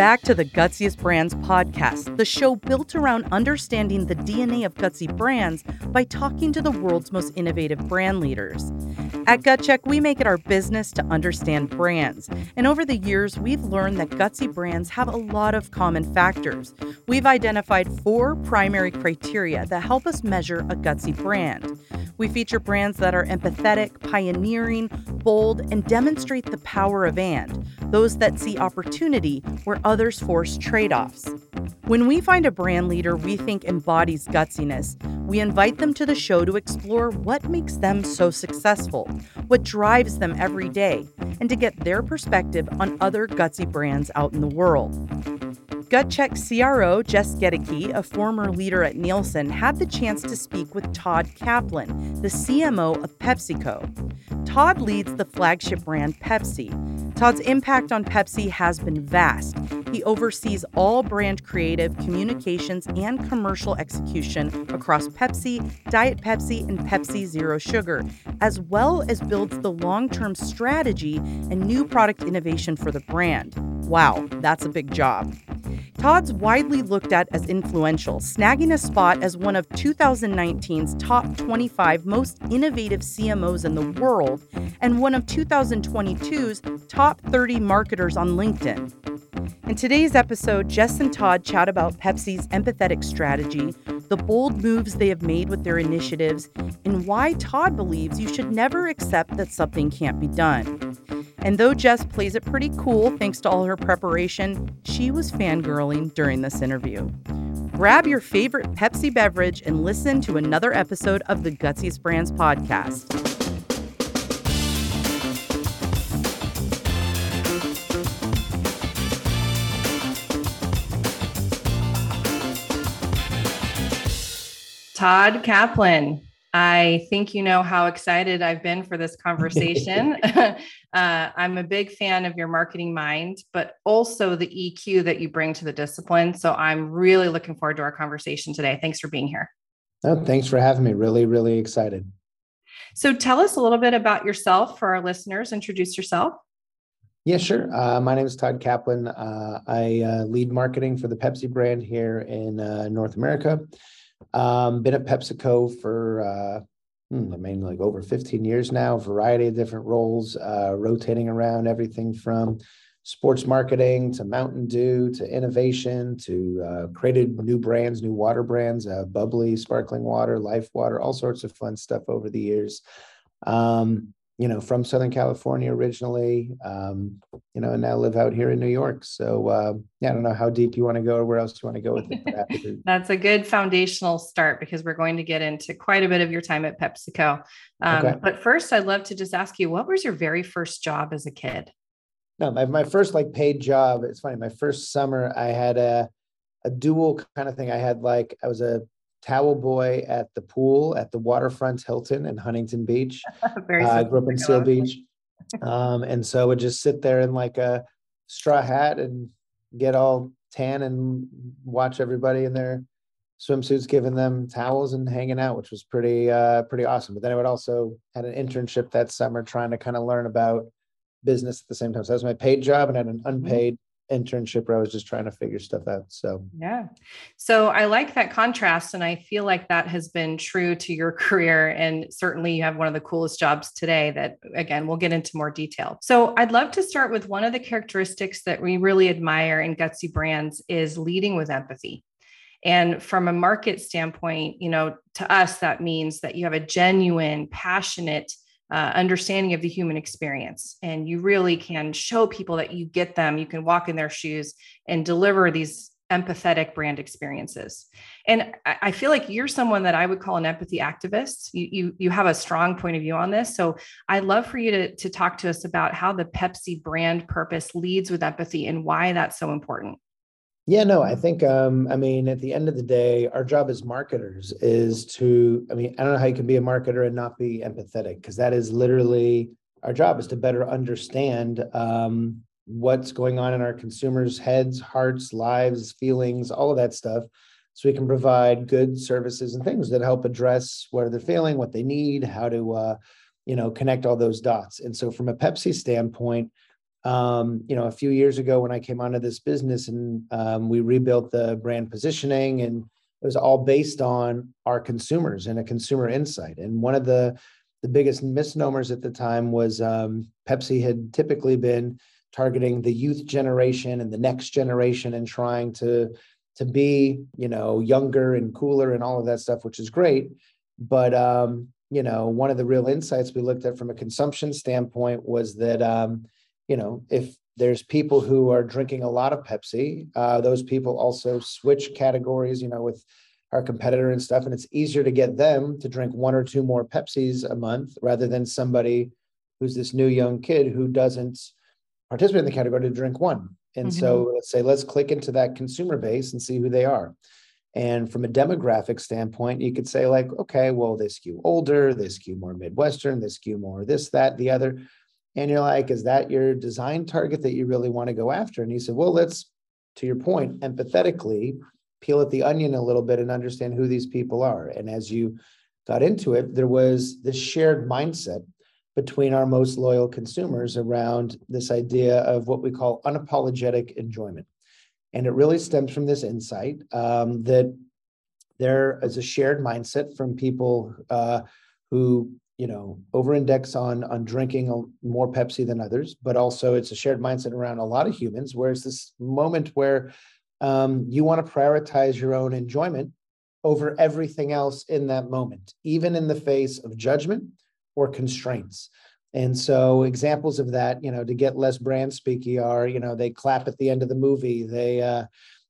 Back to the Gutsiest Brands podcast, the show built around understanding the DNA of gutsy brands by talking to the world's most innovative brand leaders. At GutCheck, we make it our business to understand brands. And over the years, we've learned that gutsy brands have a lot of common factors. We've identified four primary criteria that help us measure a gutsy brand. We feature brands that are empathetic, pioneering, bold, and demonstrate the power of and, those that see opportunity where others force trade offs. When we find a brand leader we think embodies gutsiness, we invite them to the show to explore what makes them so successful, what drives them every day, and to get their perspective on other gutsy brands out in the world. GutCheck CRO Jess Gaedeke, a former leader at Nielsen, had the chance to speak with Todd Kaplan, the CMO of PepsiCo. Todd leads the flagship brand Pepsi. Todd's impact on Pepsi has been vast. He oversees all brand creative, communications, and commercial execution across Pepsi, Diet Pepsi, and Pepsi Zero Sugar, as well as builds the long term strategy and new product innovation for the brand. Wow, that's a big job. Todd's widely looked at as influential, snagging a spot as one of 2019's top 25 most innovative CMOs in the world and one of 2022's top 30 marketers on LinkedIn. In today's episode, Jess and Todd chat about Pepsi's empathetic strategy, the bold moves they have made with their initiatives, and why Todd believes you should never accept that something can't be done. And though Jess plays it pretty cool thanks to all her preparation, she was fangirling during this interview. Grab your favorite Pepsi beverage and listen to another episode of the Gutsiest Brands podcast. Todd Kaplan, I think you know how excited I've been for this conversation. uh, I'm a big fan of your marketing mind, but also the EQ that you bring to the discipline. So I'm really looking forward to our conversation today. Thanks for being here. Oh, thanks for having me. Really, really excited. So tell us a little bit about yourself for our listeners. Introduce yourself. Yeah, sure. Uh, my name is Todd Kaplan. Uh, I uh, lead marketing for the Pepsi brand here in uh, North America. Um, been at PepsiCo for uh, hmm, I mean, like over 15 years now, variety of different roles, uh, rotating around everything from sports marketing to Mountain Dew to innovation to uh, created new brands, new water brands, uh, bubbly, sparkling water, life water, all sorts of fun stuff over the years. Um, you know, from Southern California originally, um, you know, and now live out here in New York. So, uh, yeah, I don't know how deep you want to go or where else you want to go with it. That's a good foundational start because we're going to get into quite a bit of your time at PepsiCo. Um, okay. But first, I'd love to just ask you, what was your very first job as a kid? No, my, my first like paid job. It's funny. My first summer, I had a a dual kind of thing. I had like I was a towel boy at the pool at the waterfront Hilton in Huntington Beach. Very uh, I grew up in Seal Beach. Um, and so I would just sit there in like a straw hat and get all tan and watch everybody in their swimsuits giving them towels and hanging out, which was pretty uh, pretty awesome. But then I would also had an internship that summer trying to kind of learn about business at the same time. So that was my paid job and I had an mm-hmm. unpaid internship where I was just trying to figure stuff out. So, yeah. So, I like that contrast. And I feel like that has been true to your career. And certainly, you have one of the coolest jobs today that, again, we'll get into more detail. So, I'd love to start with one of the characteristics that we really admire in Gutsy Brands is leading with empathy. And from a market standpoint, you know, to us, that means that you have a genuine, passionate, uh, understanding of the human experience. And you really can show people that you get them, you can walk in their shoes and deliver these empathetic brand experiences. And I feel like you're someone that I would call an empathy activist. You, you, you have a strong point of view on this. So I'd love for you to, to talk to us about how the Pepsi brand purpose leads with empathy and why that's so important. Yeah, no, I think um, I mean at the end of the day, our job as marketers is to, I mean, I don't know how you can be a marketer and not be empathetic, because that is literally our job is to better understand um, what's going on in our consumers' heads, hearts, lives, feelings, all of that stuff. So we can provide good services and things that help address where they're feeling, what they need, how to uh, you know, connect all those dots. And so from a Pepsi standpoint, um, you know, a few years ago when I came onto this business and um, we rebuilt the brand positioning and it was all based on our consumers and a consumer insight. And one of the the biggest misnomers at the time was um, Pepsi had typically been targeting the youth generation and the next generation and trying to to be you know younger and cooler and all of that stuff, which is great. But um, you know, one of the real insights we looked at from a consumption standpoint was that um, you know if there's people who are drinking a lot of Pepsi, uh, those people also switch categories. You know, with our competitor and stuff, and it's easier to get them to drink one or two more Pepsis a month rather than somebody who's this new young kid who doesn't participate in the category to drink one. And mm-hmm. so let's say let's click into that consumer base and see who they are. And from a demographic standpoint, you could say, like, okay, well, they skew older, they skew more Midwestern, they skew more this, that, the other. And you're like, is that your design target that you really want to go after? And he said, well, let's, to your point, empathetically peel at the onion a little bit and understand who these people are. And as you got into it, there was this shared mindset between our most loyal consumers around this idea of what we call unapologetic enjoyment. And it really stems from this insight um, that there is a shared mindset from people uh, who you know over-index on on drinking more Pepsi than others, but also it's a shared mindset around a lot of humans. Where it's this moment where um, you want to prioritize your own enjoyment over everything else in that moment, even in the face of judgment or constraints. And so examples of that, you know, to get less brand speaky are, you know, they clap at the end of the movie. They, uh,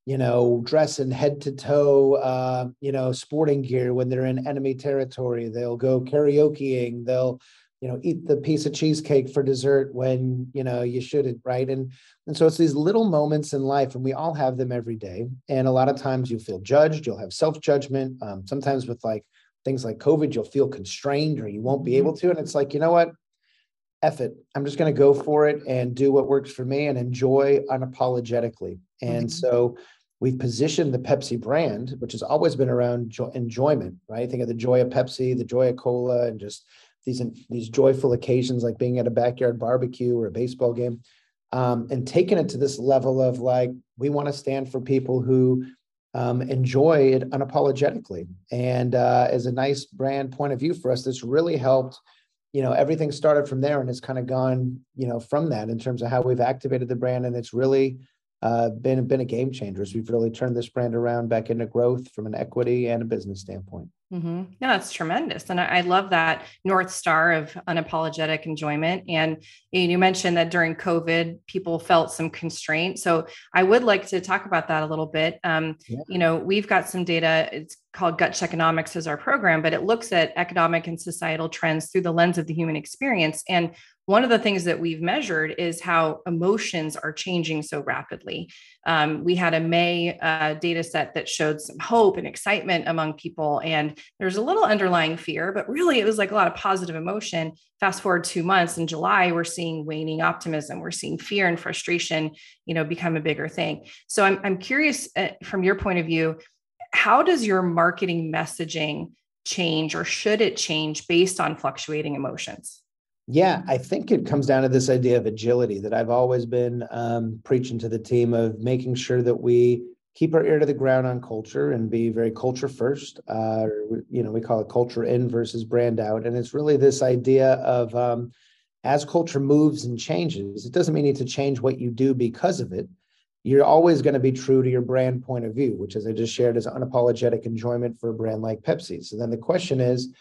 you know, dress in head to toe, uh, you know, sporting gear when they're in enemy territory. They'll go karaokeing. They'll, you know eat the piece of cheesecake for dessert when you know you shouldn't right and and so it's these little moments in life and we all have them every day and a lot of times you feel judged you'll have self-judgment um, sometimes with like things like covid you'll feel constrained or you won't be able mm-hmm. to and it's like you know what F it. I'm just going to go for it and do what works for me and enjoy unapologetically. And mm-hmm. so we've positioned the Pepsi brand, which has always been around jo- enjoyment, right? Think of the joy of Pepsi, the joy of cola, and just these these joyful occasions like being at a backyard barbecue or a baseball game um, and taking it to this level of like we want to stand for people who um, enjoy it unapologetically and uh, as a nice brand point of view for us this really helped you know everything started from there and it's kind of gone you know from that in terms of how we've activated the brand and it's really uh, been been a game changer as we've really turned this brand around back into growth from an equity and a business standpoint. Mm-hmm. No, that's tremendous, and I, I, love that north star of unapologetic enjoyment. And you mentioned that during COVID, people felt some constraint. So I would like to talk about that a little bit. Um, yeah. You know, we've got some data. It's called Gut Checkonomics as our program, but it looks at economic and societal trends through the lens of the human experience. And one of the things that we've measured is how emotions are changing so rapidly. Um, we had a May uh, data set that showed some hope and excitement among people, and there's a little underlying fear, but really it was like a lot of positive emotion. Fast forward two months in July, we're seeing waning optimism. We're seeing fear and frustration, you know, become a bigger thing. So I'm I'm curious uh, from your point of view, how does your marketing messaging change, or should it change based on fluctuating emotions? Yeah, I think it comes down to this idea of agility that I've always been um, preaching to the team of making sure that we keep our ear to the ground on culture and be very culture first. Uh, you know, we call it culture in versus brand out, and it's really this idea of um, as culture moves and changes, it doesn't mean you need to change what you do because of it. You're always going to be true to your brand point of view, which, as I just shared, is unapologetic enjoyment for a brand like Pepsi. So then the question is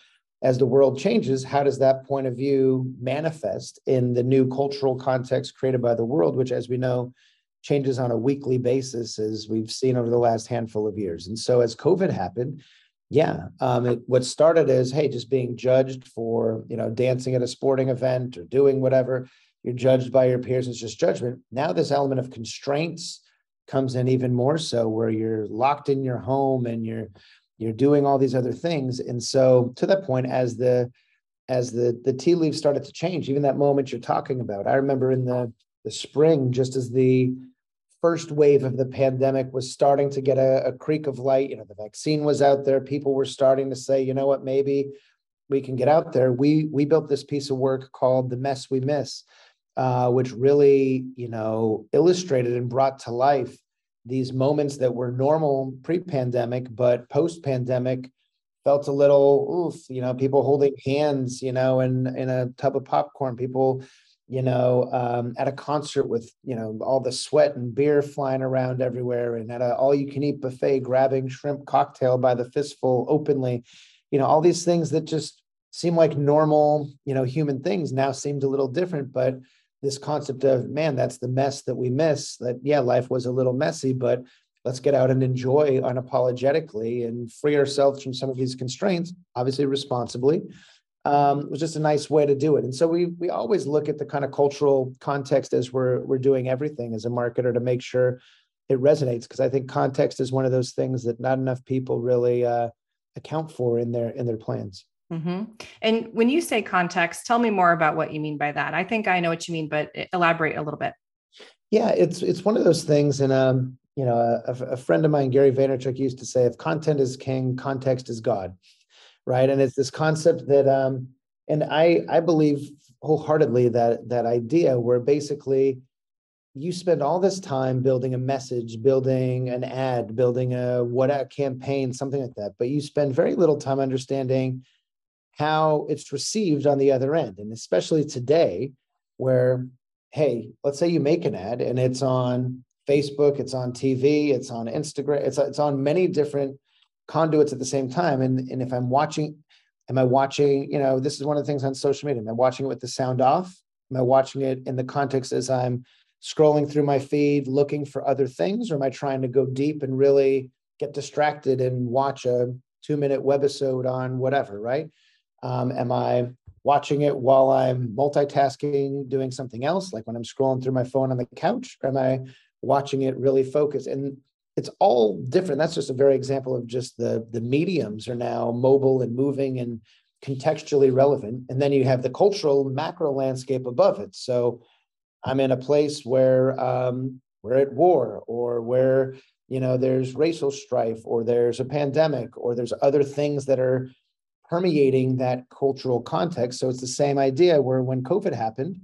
as the world changes, how does that point of view manifest in the new cultural context created by the world, which, as we know, changes on a weekly basis, as we've seen over the last handful of years. And so, as COVID happened, yeah, um, it, what started as hey, just being judged for you know dancing at a sporting event or doing whatever, you're judged by your peers. It's just judgment. Now, this element of constraints comes in even more so, where you're locked in your home and you're you're doing all these other things and so to that point as the as the the tea leaves started to change even that moment you're talking about i remember in the the spring just as the first wave of the pandemic was starting to get a, a creak of light. You know the vaccine was out there. People were starting to say you know what? Maybe we can get out there. We we built this piece of work called the mess we miss uh, which really, you know, illustrated and brought to life these moments that were normal pre-pandemic, but post-pandemic felt a little oof, you know, people holding hands, you know, in in a tub of popcorn, people, you know, um, at a concert with, you know, all the sweat and beer flying around everywhere, and at a all-you-can-eat buffet, grabbing shrimp cocktail by the fistful openly, you know, all these things that just seem like normal, you know, human things now seemed a little different, but this concept of man that's the mess that we miss that yeah life was a little messy but let's get out and enjoy unapologetically and free ourselves from some of these constraints obviously responsibly um, it was just a nice way to do it and so we we always look at the kind of cultural context as we're we're doing everything as a marketer to make sure it resonates because i think context is one of those things that not enough people really uh, account for in their in their plans Mm-hmm. And when you say context, tell me more about what you mean by that. I think I know what you mean, but elaborate a little bit. Yeah, it's it's one of those things, and um, you know, a, a friend of mine, Gary Vaynerchuk, used to say, "If content is king, context is God," right? And it's this concept that, um, and I I believe wholeheartedly that that idea where basically you spend all this time building a message, building an ad, building a what a campaign, something like that, but you spend very little time understanding how it's received on the other end. And especially today, where, hey, let's say you make an ad and it's on Facebook, it's on TV, it's on Instagram, it's, it's on many different conduits at the same time. And, and if I'm watching, am I watching, you know, this is one of the things on social media. Am I watching it with the sound off? Am I watching it in the context as I'm scrolling through my feed looking for other things? Or am I trying to go deep and really get distracted and watch a two minute webisode on whatever, right? Um, am I watching it while I'm multitasking, doing something else, like when I'm scrolling through my phone on the couch? Or am I watching it really focused? And it's all different. That's just a very example of just the the mediums are now mobile and moving and contextually relevant. And then you have the cultural macro landscape above it. So I'm in a place where um, we're at war or where you know there's racial strife or there's a pandemic or there's other things that are permeating that cultural context. So it's the same idea where when COVID happened,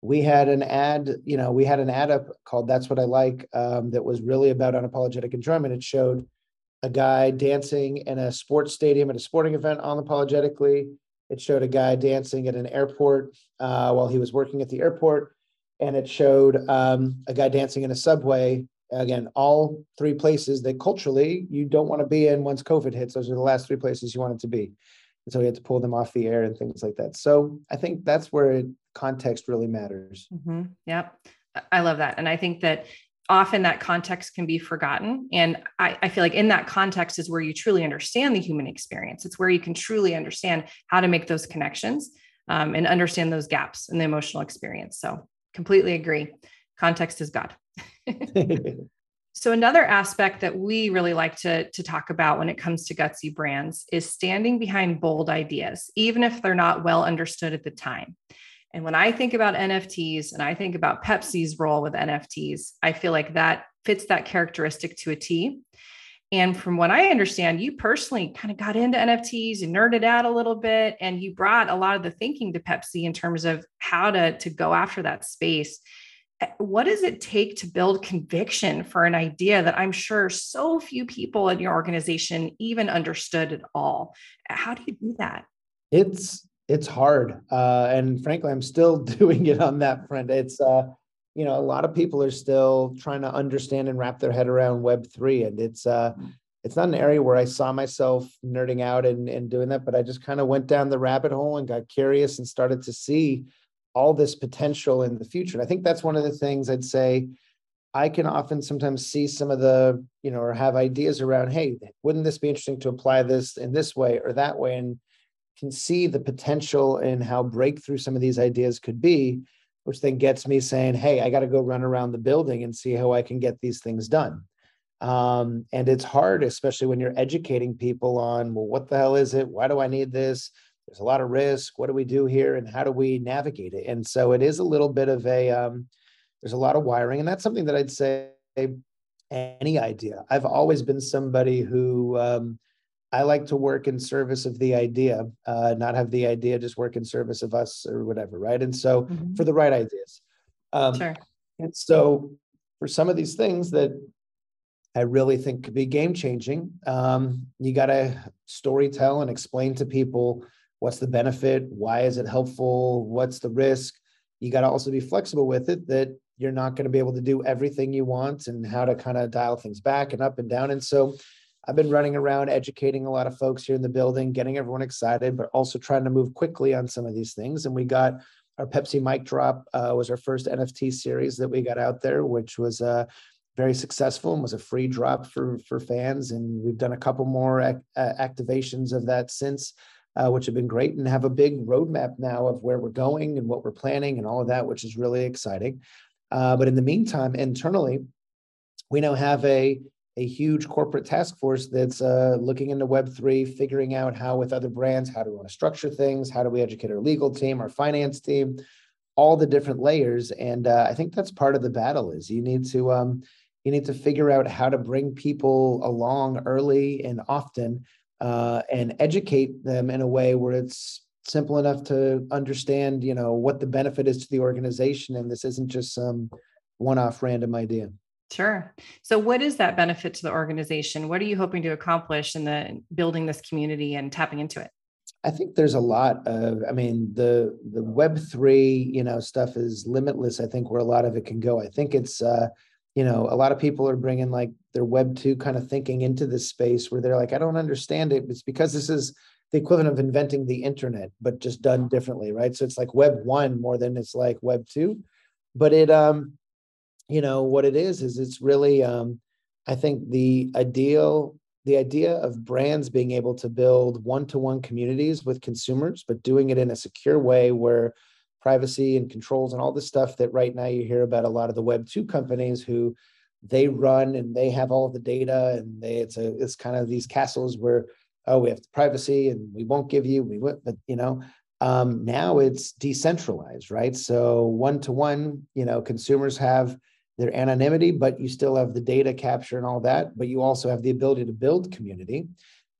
we had an ad, you know, we had an ad up called That's What I Like um, that was really about unapologetic enjoyment. It showed a guy dancing in a sports stadium at a sporting event unapologetically. It showed a guy dancing at an airport uh, while he was working at the airport. And it showed um, a guy dancing in a subway. Again, all three places that culturally you don't want to be in once COVID hits. Those are the last three places you wanted to be. And so we had to pull them off the air and things like that. So I think that's where context really matters. Mm-hmm. Yep. I love that. And I think that often that context can be forgotten. And I, I, feel like in that context is where you truly understand the human experience. It's where you can truly understand how to make those connections um, and understand those gaps in the emotional experience. So completely agree. Context is God. So, another aspect that we really like to, to talk about when it comes to gutsy brands is standing behind bold ideas, even if they're not well understood at the time. And when I think about NFTs and I think about Pepsi's role with NFTs, I feel like that fits that characteristic to a T. And from what I understand, you personally kind of got into NFTs and nerded out a little bit, and you brought a lot of the thinking to Pepsi in terms of how to, to go after that space eh, what does it take to build conviction for an idea that I'm sure so few people in your organization even understood at all? How do you do that? It's it's hard, uh, and frankly, I'm still doing it on that front. It's uh, you know a lot of people are still trying to understand and wrap their head around Web three, and it's uh, it's not an area where I saw myself nerding out and, and doing that, but I just kind of went down the rabbit hole and got curious and started to see all this potential in the future. And I think that's one of the things I'd say I can often sometimes see some of the, you know, or have ideas around, hey, wouldn't this be interesting to apply this in this way or that way? And can see the potential in how breakthrough some of these ideas could be, which then gets me saying, hey, I got to go run around the building and see how I can get these things done. Um, and it's hard, especially when you're educating people on, well, what the hell is it? Why do I need this? there's a lot of risk. What do we do here, and how do we navigate it? And so it is a little bit of a um, there's a lot of wiring, and that's something that I'd say any idea. I've always been somebody who um, I like to work in service of the idea, uh, not have the idea just work in service of us or whatever, right? And so mm-hmm. for the right ideas. Um, sure. And so for some of these things that I really think could be game changing, um, you got to story tell and explain to people what's the benefit, why is it helpful, what's the risk. You got to also be flexible with it that you're not going to be able to do everything you want and how to kind of dial things back and up and down. And so I've been running around educating a lot of folks here in the building, getting everyone excited, but also trying to move quickly on some of these things. And we got our Pepsi Mic Drop uh, was our first NFT series that we got out there, which was uh, very successful and was a free drop for for fans. And we've done a couple more ac- uh, activations of that since, uh, which have been great, and have a big roadmap now of where we're going and what we're planning and all of that, which is really exciting. Uh, but in the meantime, internally, we now have a a huge corporate task force that's uh, looking into Web3, figuring out how, with other brands, how do we want to structure things? How do we educate our legal team, our finance team, all the different layers? And uh, I think that's part of the battle. Is you need to um, you need to figure out how to bring people along early and often, uh, and educate them in a way where it's simple enough to understand, you know, what the benefit is to the organization, and this isn't just some one-off random idea. Sure. So, what is that benefit to the organization? What are you hoping to accomplish in the building this community and tapping into it? I think there's a lot of, I mean, the the Web three, you know, stuff is limitless. I think where a lot of it can go. I think it's, uh, you know, a lot of people are bringing like their Web two kind of thinking into this space where they're like, I don't understand it. It's because this is the equivalent of inventing the internet, but just done differently, right? So it's like Web one more than it's like Web two, but it, um, you know what it is is it's really um, i think the ideal the idea of brands being able to build one-to-one communities with consumers but doing it in a secure way where privacy and controls and all the stuff that right now you hear about a lot of the web 2 companies who they run and they have all the data and they it's a it's kind of these castles where oh we have privacy and we won't give you we would but you know um, now it's decentralized right? So one to one you know consumers have their anonymity, but you still have the data capture and all that. But you also have the ability to build community.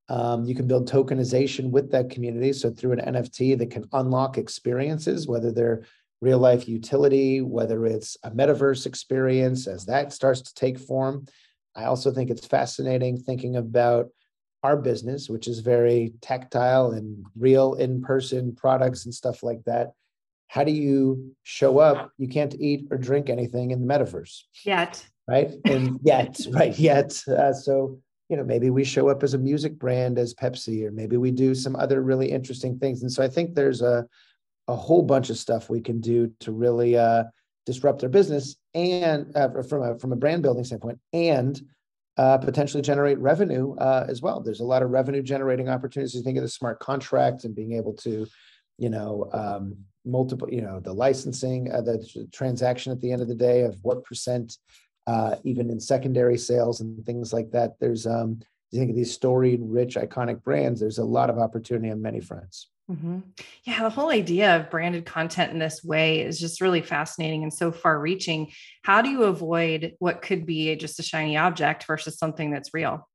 Um, you can build tokenization with that community. So through an NFT that can unlock experiences, whether they're real life utility, whether it's a metaverse experience, as that starts to take form. I also think it's fascinating thinking about our business, which is very tactile and real in person products and stuff like that how do you show up? You can't eat or drink anything in the metaverse yet, right? And yet, right? Yet, uh, so you know, maybe we show up as a music brand as Pepsi, or maybe we do some other really interesting things. And so I think there's a a whole bunch of stuff we can do to really uh, disrupt their business and uh, from a from a brand building standpoint and uh, potentially generate revenue uh, as well. There's a lot of revenue generating opportunities. You think of the smart contract and being able to, you know, um, multiple, you know, the licensing, uh, the transaction at the end of the day of what percent, uh, even in secondary sales and things like that. There's, um, you think of these storied, rich, iconic brands, there's a lot of opportunity on many fronts. Mm-hmm. Yeah, the whole idea of branded content in this way is just really fascinating and so far reaching. How do you avoid what could be just a shiny object versus something that's real?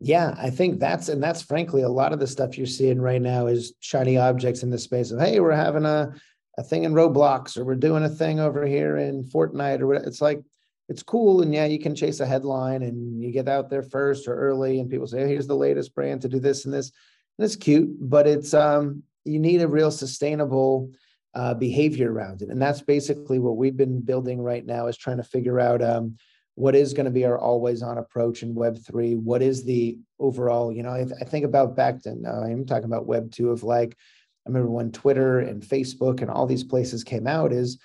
Yeah, I think that's and that's frankly a lot of the stuff you're seeing right now is shiny objects in the space of hey, we're having a a thing in Roblox or we're doing a thing over here in Fortnite or whatever. It's like it's cool and yeah, you can chase a headline and you get out there first or early and people say, hey, here's the latest brand to do this and this. And it's cute, but it's um you need a real sustainable uh, behavior around it. And that's basically what we've been building right now is trying to figure out um, what is going to be our always on approach in web 3 what is the overall you know i, I think about back then uh, i'm talking about web 2 of like i remember when twitter and facebook and all these places came out is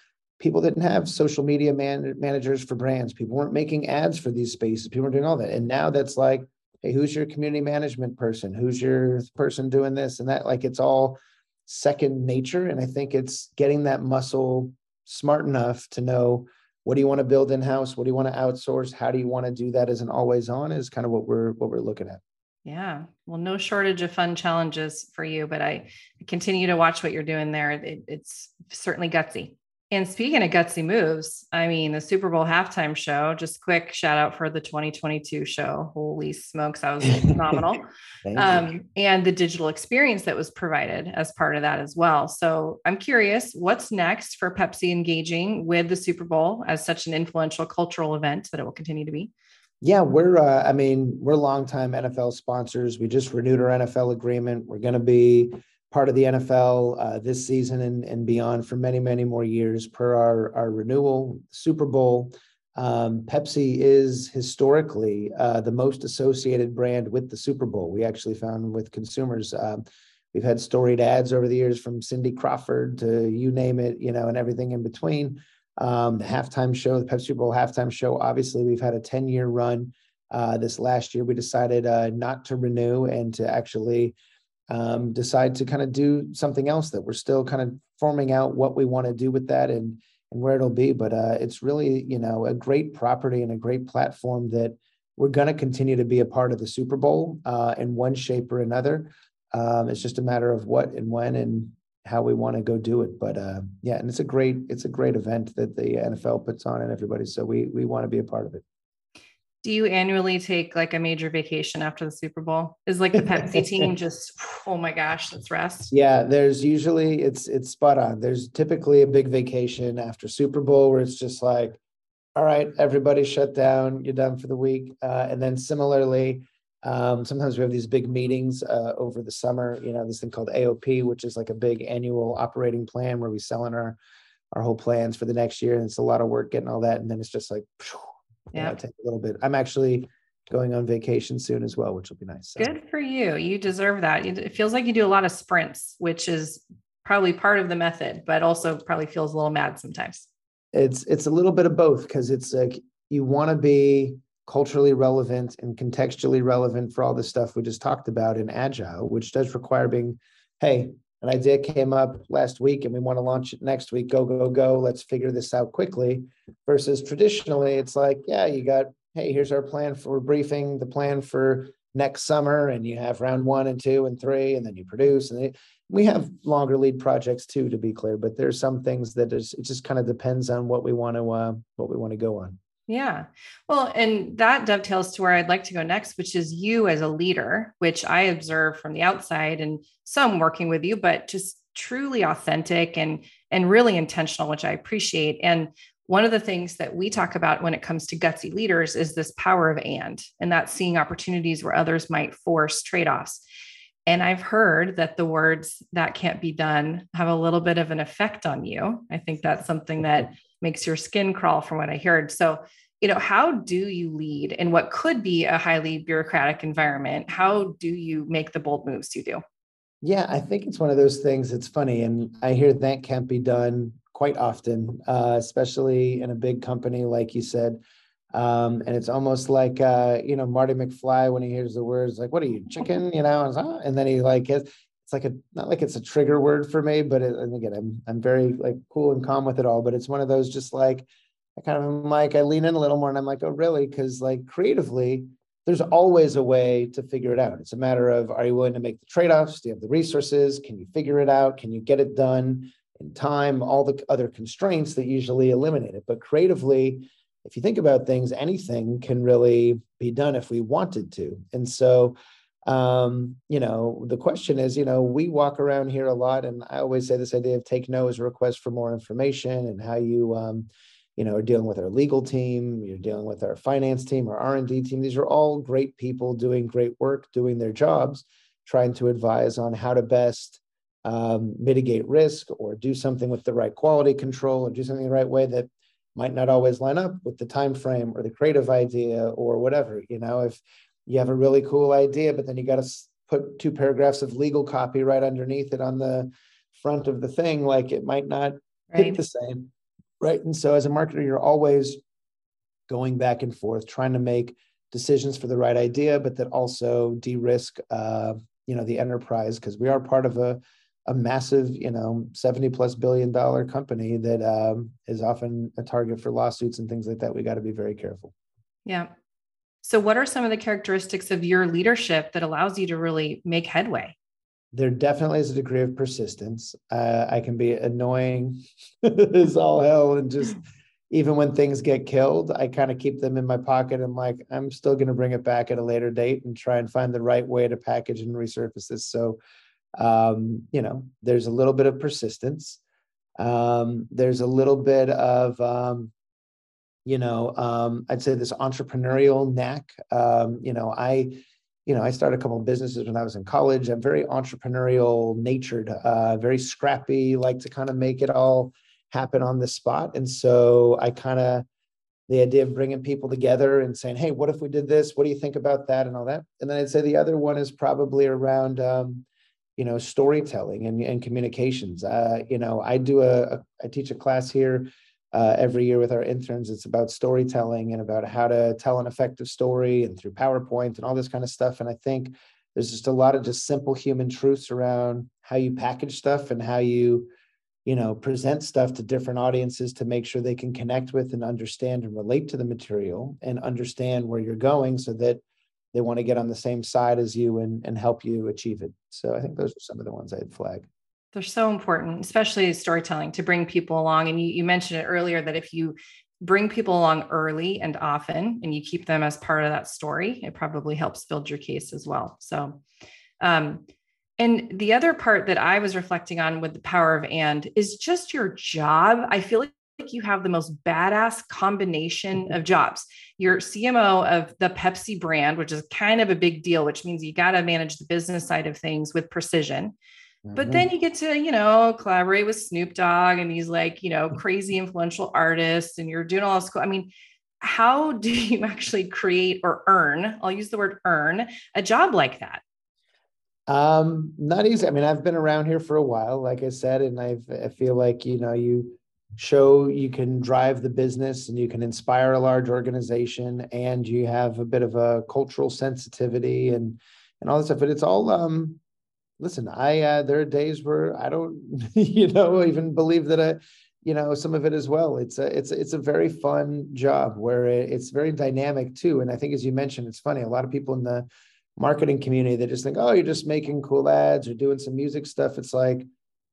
people didn't have social media man- managers for brands. People weren't making ads for these spaces. People were doing all that. And now that's like hey who's your community management person? Who's your person doing this and that? Like it's all second nature. And i think it's getting that muscle smart enough to know what do you want to build in house what do you want to outsource? How do you want to do that as an always on is kind of what we're what we're looking at. Yeah. Well no shortage of fun challenges for you but i continue to watch what you're doing there. It, it's certainly gutsy And speaking of gutsy moves, I mean, the Super Bowl halftime show, just quick shout out for the 2022 show. Holy smokes, that was phenomenal. um, and the digital experience that was provided as part of that as well. So I'm curious, what's next for Pepsi engaging with the Super Bowl as such an influential cultural event that it will continue to be? Yeah, we're, uh, I mean, we're longtime NFL sponsors. We just renewed our NFL agreement. We're going to be part of the NFL uh, this season and, and beyond for many, many more years per our, our renewal. Super Bowl. Um, Pepsi is historically uh, the most associated brand with the Super Bowl. We actually found with consumers. Um, we've had storied ads over the years from Cindy Crawford to you name it, you know, and everything in between. Um, the halftime show, the Pepsi Bowl halftime show, obviously, we've had a 10 year run. Uh, this last year, we decided uh, not to renew and to actually um, decide to kind of do something else that we're still kind of forming out what we want to do with that and and where it'll be. But uh, it's really you know a great property and a great platform that we're going to continue to be a part of the Super Bowl uh, in one shape or another. Um, it's just a matter of what and when and how we want to go do it. But uh, yeah, and it's a great it's a great event that the NFL puts on and everybody. So we we want to be a part of it do you annually take like a major vacation after the Super Bowl? Is like the Pepsi team just oh my gosh, let's rest. Yeah, there's usually it's it's spot on. There's typically a big vacation after Super Bowl where it's just like, all right, everybody shut down, you're done for the week. Uh, and then similarly, um, sometimes we have these big meetings uh, over the summer. You know, this thing called AOP, which is like a big annual operating plan where we sell in our our whole plans for the next year, and it's a lot of work getting all that. And then it's just like. Phew, yeah take a little bit. I'm actually going on vacation soon as well which will be nice so. good for you. You deserve that. It feels like you do a lot of sprints which is probably part of the method but also probably feels a little mad sometimes. It's it's a little bit of both because it's like you want to be culturally relevant and contextually relevant for all the stuff we just talked about in agile which does require being hey an idea came up last week and we want to launch it next week. Go go go. Let's figure this out quickly. Versus traditionally it's like yeah you got hey here's our plan for briefing the plan for next summer. And you have round one and two and three and then you produce. And they, we have longer lead projects too to be clear but there's some things that is it just kind of depends on what we want to uh, what we want to go on yeah. Well, and that dovetails to where I'd like to go next, which is you as a leader, which I observe from the outside and some working with you, but just truly authentic and and really intentional, which I appreciate. And one of the things that we talk about when it comes to gutsy leaders is this power of and, and that's seeing opportunities where others might force trade-offs. And I've heard that the words that can't be done have a little bit of an effect on you. I think that's something that makes your skin crawl from what I heard. So, you know, how do you lead in what could be a highly bureaucratic environment? How do you make the bold moves you do? Yeah, I think it's one of those things. It's funny, and I hear that can't be done quite often, uh, especially in a big company, like you said. Um, and it's almost like uh, you know Marty McFly when he hears the words like "What are you, chicken?" You know, and, then he like it's like a not like it's a trigger word for me, but it, and again, I'm I'm very like cool and calm with it all. But it's one of those just like I kind of am like I lean in a little more, and I'm like, oh really? Because like creatively, there's always a way to figure it out. It's a matter of are you willing to make the trade offs? Do you have the resources? Can you figure it out? Can you get it done in time? All the other constraints that usually eliminate it. But creatively, if you think about things, anything can really be done if we wanted to. And so um, you know, the question is, you know, we walk around here a lot, and I always say this idea of take no as a request for more information and how you, um, you know, are dealing with our legal team, you're dealing with our finance team, our R and D team. These are all great people doing great work, doing their jobs, trying to advise on how to best um, mitigate risk or do something with the right quality control or do something the right way that might not always line up with the time frame or the creative idea or whatever. You know, if you have a really cool idea, but then you got to put two paragraphs of legal copy right underneath it on the front of the thing. Like it might not right. hit the same. Right. And so as a marketer, you're always going back and forth, trying to make decisions for the right idea, but that also de-risk uh, you know, the enterprise because we are part of a a massive, you know, 70 plus billion dollar company that um, is often a target for lawsuits and things like that. We got to be very careful. Yeah. So, what are some of the characteristics of your leadership that allows you to really make headway? there definitely is a degree of persistence. Uh, I can be annoying as all hell, and just even when things get killed, I kind of keep them in my pocket. and like, I'm still going to bring it back at a later date and try and find the right way to package and resurface this. So, um, you know, there's a little bit of persistence. Um, there's a little bit of, um, you know, um, I'd say this entrepreneurial knack. Um, you know, I, you know, I started a couple of businesses when I was in college. I'm very entrepreneurial natured, uh, very scrappy, like to kind of make it all happen on the spot. And so I kind of, the idea of bringing people together and saying, hey, what if we did this? What do you think about that? And all that. And then I'd say the other one is probably around, um, you know, storytelling and, and communications. Uh, you know, I do a, a, I teach a class here uh, every year with our interns. It's about storytelling and about how to tell an effective story and through PowerPoint and all this kind of stuff. And I think there's just a lot of just simple human truths around how you package stuff and how you, you know, present stuff to different audiences to make sure they can connect with and understand and relate to the material and understand where you're going so that they want to get on the same side as you and, and help you achieve it. So I think those are some of the ones I'd flag. They're so important, especially storytelling to bring people along. And you, you mentioned it earlier that if you bring people along early and often and you keep them as part of that story, it probably helps build your case as well. So, um, and the other part that I was reflecting on with the power of and is just your job. I feel like you have the most badass combination of jobs. You're CMO of the Pepsi brand, which is kind of a big deal, which means you got to manage the business side of things with precision. But then mm-hmm. you get to, you know, collaborate with Snoop Dogg and these like, you know, crazy influential artists, and you're doing all this. Cool. I mean, how do you actually create or earn? I'll use the word earn a job like that. Um, not easy. I mean, I've been around here for a while, like I said, and I've, I feel like, you know, you show you can drive the business and you can inspire a large organization and you have a bit of a cultural sensitivity and, and all this stuff, but it's all, um, listen, I uh, there are days where I don't, you know, even believe that I, you know, some of it as well. It's a it's it's a very fun job where it's very dynamic too. And I think as you mentioned, it's funny. A lot of people in the marketing community they just think, oh, you're just making cool ads or doing some music stuff. It's like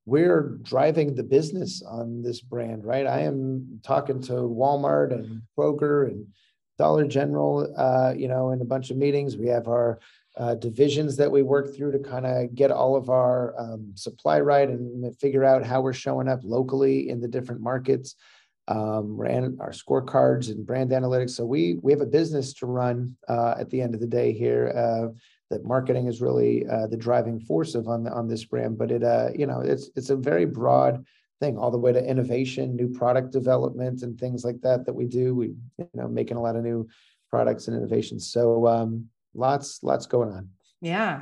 we're driving the business on this brand, right? I am talking to Walmart and Kroger and Dollar General, uh, you know, in a bunch of meetings. We have our uh, divisions that we work through to kind of get all of our um, supply right and figure out how we're showing up locally in the different markets. Um, ran our scorecards and brand analytics. So we we have a business to run uh, at the end of the day here. Uh, that marketing is really uh, the driving force of on the, on this brand, but it uh, you know it's it's a very broad thing all the way to innovation, new product development, and things like that that we do. We you know making a lot of new products and innovations. So um, lots lots going on yeah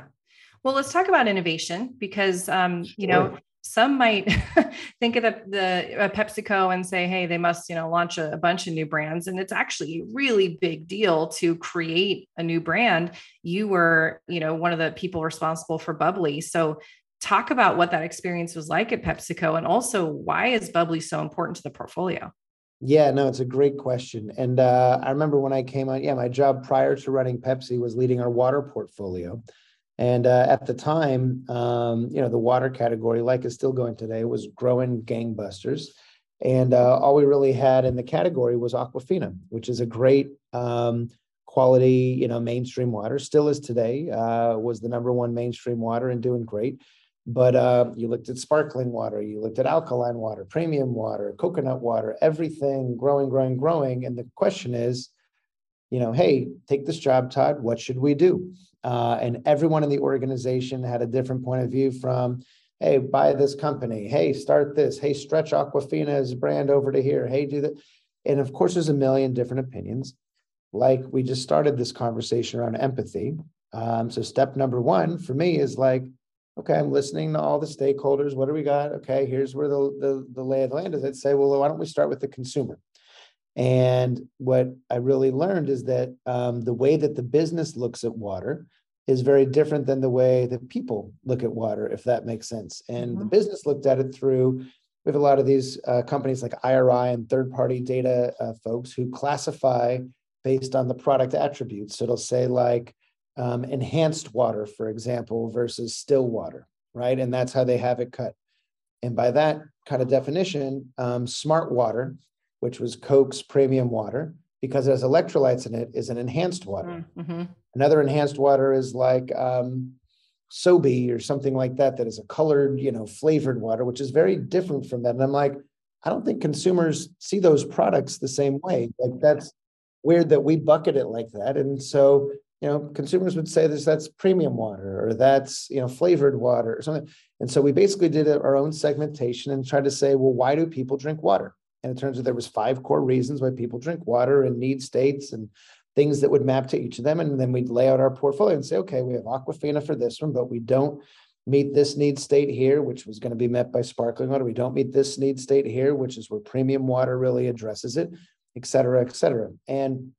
well let's talk about innovation because um, you know some might think of the, the uh, PepsiCo and say, hey, they must, you know, launch a, a, bunch of new brands. And it's actually a really big deal to create a new brand. You were, you know, one of the people responsible for Bubbly. So talk about what that experience was like at PepsiCo and also why is Bubbly so important to the portfolio? Yeah, no, it's a great question. And uh, I remember when I came on, yeah, my job prior to running Pepsi was leading our water portfolio. And uh, at the time, um, you know, the water category, like is still going today, was growing gangbusters. And uh, all we really had in the category was Aquafina, which is a great um, quality, you know, mainstream water. Still is today. Uh, was the number one mainstream water and doing great. But uh, you looked at sparkling water, you looked at alkaline water, premium water, coconut water, everything growing, growing, growing. And the question is, you know, hey, take this job, Todd. What should we do? Uh, and everyone in the organization had a different point of view from, hey, buy this company. Hey, start this. Hey, stretch Aquafina's brand over to here. Hey, do that. And of course, there's a million different opinions. Like we just started this conversation around empathy. Um, so step number one for me is like, okay, I'm listening to all the stakeholders. What do we got? Okay, here's where the, the, the lay of the land is. I'd say, well, why don't we start with the consumer? And what I really learned is that um, the way that the business looks at water is very different than the way that people look at water, if that makes sense. And mm-hmm. the business looked at it through, we have a lot of these uh, companies like IRI and third party data uh, folks who classify based on the product attributes. So it'll say, like, um, enhanced water, for example, versus still water. right? And that's how they have it cut. And by that kind of definition, um, smart water, which was Coke's premium water, because it has electrolytes in it, is an enhanced water. Mm-hmm. Another enhanced water is like um, Sobe or something like that, that is a colored, you know, flavored water, which is very different from that. And I'm like, I don't think consumers see those products the same way. Like that's weird that we bucket it like that. And so, you know, consumers would say this that's premium water or that's, you know, flavored water or something. And so we basically did our own segmentation and tried to say, well, why do people drink water? And it turns out there was five core reasons why people drink water and need states and things that would map to each of them. And then we'd lay out our portfolio and say, okay, we have Aquafina for this one, but we don't meet this need state here, which was going to be met by sparkling water. We don't meet this need state here, which is where premium water really addresses it, et cetera, et cetera. And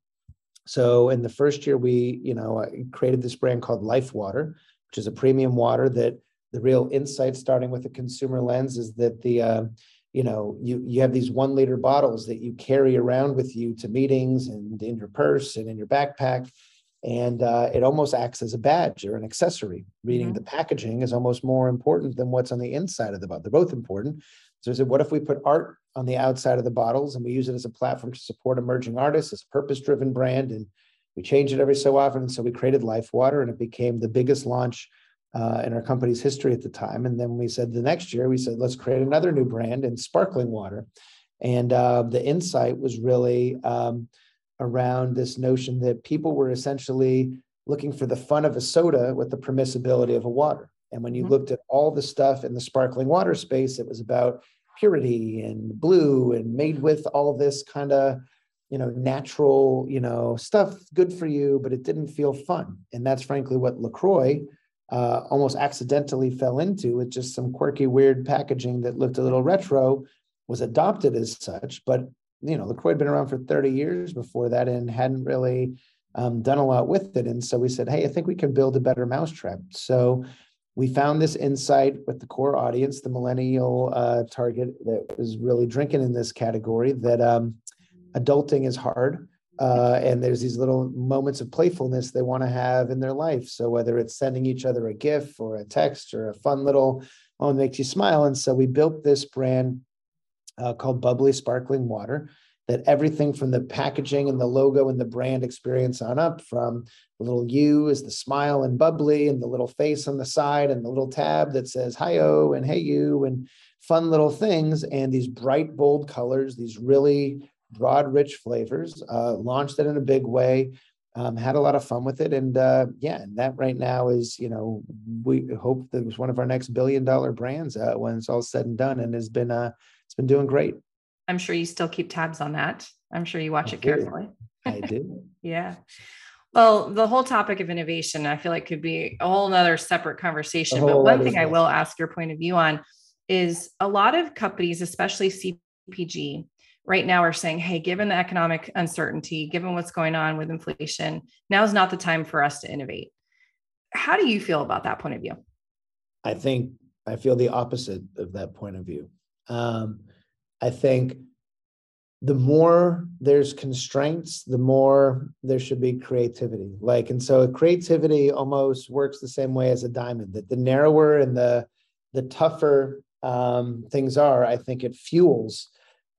so in the first year, we, you know, created this brand called Life Water, which is a premium water that the real insight starting with the consumer lens is that the, uh, you know, you you have these one liter bottles that you carry around with you to meetings and in your purse and in your backpack and uh, it almost acts as a badge or an accessory. Reading mm-hmm. the packaging is almost more important than what's on the inside of the bottle. They're both important. So I said, what if we put art on the outside of the bottles and we use it as a platform to support emerging artists, as a purpose-driven brand, and we change it every so often. And so we created Life Water, and it became the biggest launch uh, in our company's history at the time. And then we said the next year, we said, let's create another new brand in sparkling water. And uh, the insight was really um, around this notion that people were essentially looking for the fun of a soda with the permissibility of a water. And when you mm-hmm. looked at all the stuff in the sparkling water space, it was about purity and blue and made with all this kind of you know natural you know stuff good for you but it didn't feel fun and that's frankly what lacroix uh, almost accidentally fell into with just some quirky weird packaging that looked a little retro was adopted as such but you know, LaCroix had been around for 30 years before that and hadn't really um, done a lot with it. And so we said, hey, I think we can build a better mousetrap. So we found this insight with the core audience, the millennial uh, target that was really drinking in this category, that um, adulting is hard. Uh, and there's these little moments of playfulness they want to have in their life. So whether it's sending each other a gift or a text or a fun little oh, makes you smile. And so we built this brand uh, called Bubbly Sparkling Water. That everything from the packaging and the logo and the brand experience on up, from the little U is the smile and bubbly, and the little face on the side, and the little tab that says "Hi-oh" and "Hey you," and fun little things, and these bright, bold colors, these really broad, rich flavors. Uh, launched it in a big way. Um, had a lot of fun with it, and uh, yeah, and that right now is, you know, we hope that it was one of our next billion dollar brands uh, when it's all said and done, and has been uh, it's been doing great. I'm sure you still keep tabs on that. I'm sure you watch I it do. carefully. I do. yeah. Well, the whole topic of innovation, I feel like could be a whole nother separate conversation. But one thing I will ask your point of view on is a lot of companies, especially CPG, right now are saying, hey, given the economic uncertainty, given what's going on with inflation, now is not the time for us to innovate. How do you feel about that point of view? I think I feel the opposite of that point of view. Um, I think the more there's constraints, the more there should be creativity. Like, and so creativity almost works the same way as a diamond. That the narrower and the the tougher um, things are, I think it fuels